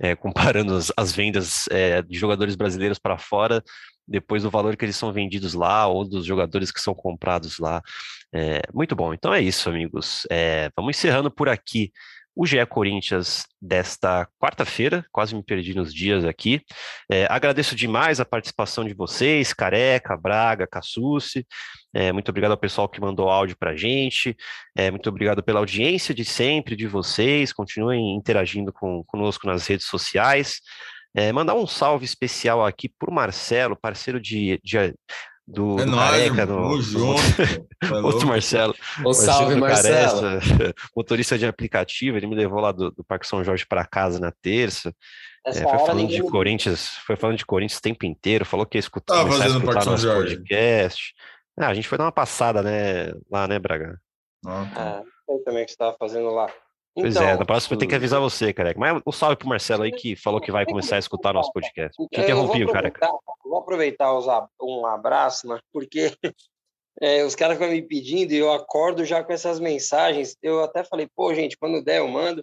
é, comparando as, as vendas é, de jogadores brasileiros para fora, depois do valor que eles são vendidos lá, ou dos jogadores que são comprados lá. É, muito bom. Então é isso, amigos. É, vamos encerrando por aqui o GE Corinthians desta quarta-feira, quase me perdi nos dias aqui. É, agradeço demais a participação de vocês, Careca, Braga, Cassucci. É, muito obrigado ao pessoal que mandou áudio para a gente. É, muito obrigado pela audiência de sempre de vocês. Continuem interagindo com, conosco nas redes sociais. É, mandar um salve especial aqui para o Marcelo, parceiro de, de do, é do nóis, Careca, no, junto, outro Marcelo. O salve, Marcelo. Careca, motorista de aplicativo, ele me levou lá do, do Parque São Jorge para casa na terça. É, foi falando de Corinthians, foi falando de Corinthians o tempo inteiro, falou que ia escutar, Tava fazendo o Parque São Jorge. podcast. Ah, a gente foi dar uma passada, né, lá, né, Braga? Ah, é, também que você estava fazendo lá. Pois é, então, na próxima eu tenho que avisar você, careca. Mas um salve pro Marcelo aí que falou que vai começar a escutar nosso podcast. Te interrompi, careca. Vou aproveitar usar um abraço, mas porque é, os caras ficam me pedindo e eu acordo já com essas mensagens. Eu até falei, pô, gente, quando der eu mando.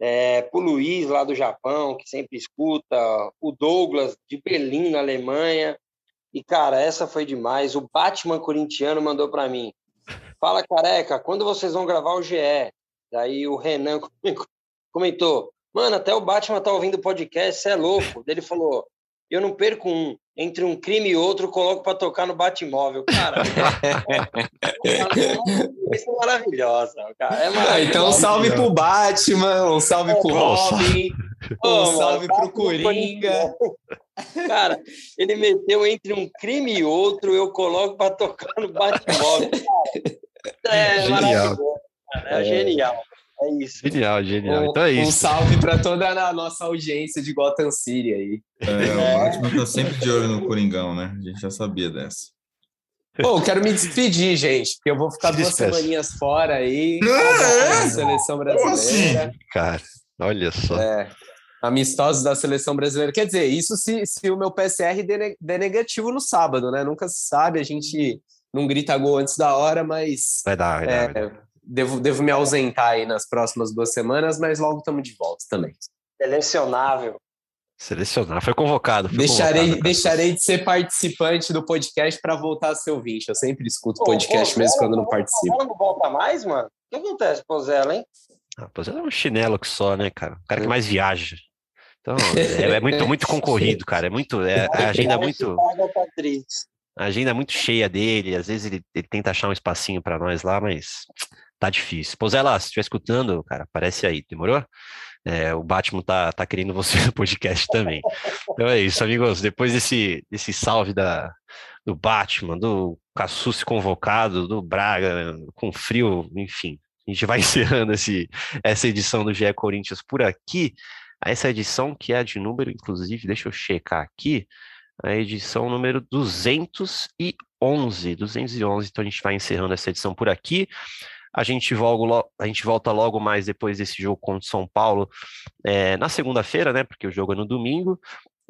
É, pro Luiz, lá do Japão, que sempre escuta, o Douglas, de Berlim, na Alemanha. E, cara, essa foi demais. O Batman corintiano mandou para mim. Fala, careca, quando vocês vão gravar o GE? Daí o Renan comentou: Mano, até o Batman tá ouvindo o podcast, você é louco. Daí ele falou: Eu não perco um. Entre um crime e outro, coloco para tocar no Batmóvel. Cara, isso é maravilhosa, cara. É ah, então, um salve pro Batman, um salve pro Robin, um salve pro Coringa. Cara, ele meteu entre um crime e outro, eu coloco para tocar no Batmóvel. É Genial. É, é genial. É isso. Genial, genial. Um, então é isso. Um salve para toda a nossa audiência de Gotham City aí. É, o Batman tá sempre de olho no Coringão, né? A gente já sabia dessa. Pô, quero me despedir, gente, porque eu vou ficar duas semaninhas fora aí. É? Seleção brasileira. Assim? Cara, olha só. É, amistosos da seleção brasileira. Quer dizer, isso se, se o meu PSR der negativo no sábado, né? Nunca se sabe, a gente não grita gol antes da hora, mas. Vai dar, vai, é, dar, vai dar. Devo, devo me ausentar aí nas próximas duas semanas, mas logo estamos de volta também. Selecionável. Selecionar, foi convocado. Foi deixarei, convocado, deixarei de ser participante do podcast para voltar a ser ouvinte. Eu sempre escuto podcast mesmo quando não participo. Não volta mais, mano? O que acontece, Pozela, hein? Ah, Pozela é um chinelo que só, né, cara? O cara que mais viaja. Então, é, é muito, muito concorrido, cara. É muito. É, a agenda é muito. A agenda é muito cheia dele. Às vezes ele, ele tenta achar um espacinho para nós lá, mas tá difícil. Pozela, se estiver escutando, cara, aparece aí, demorou? É, o Batman tá, tá querendo você no podcast também. Então é isso, amigos. Depois desse, desse salve da, do Batman, do Cassucci convocado, do Braga com frio, enfim. A gente vai encerrando esse, essa edição do GE Corinthians por aqui. Essa edição que é de número, inclusive, deixa eu checar aqui, a edição número 211, 211. Então a gente vai encerrando essa edição por aqui. A gente, volta, a gente volta logo mais depois desse jogo contra o São Paulo é, na segunda-feira, né? Porque o jogo é no domingo.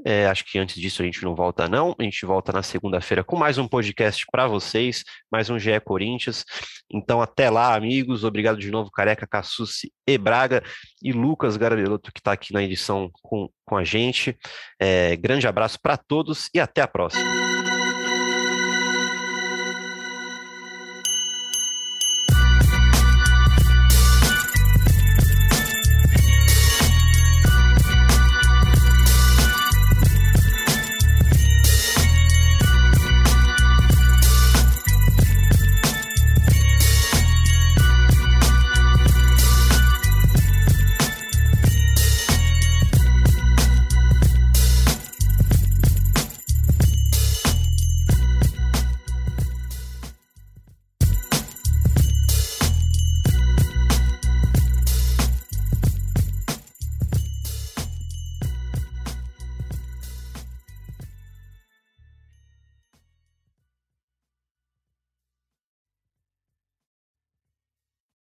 É, acho que antes disso a gente não volta, não. A gente volta na segunda-feira com mais um podcast para vocês, mais um GE Corinthians. Então, até lá, amigos. Obrigado de novo, Careca, Cassucci e Braga e Lucas Garabeloto, que está aqui na edição com, com a gente. É, grande abraço para todos e até a próxima.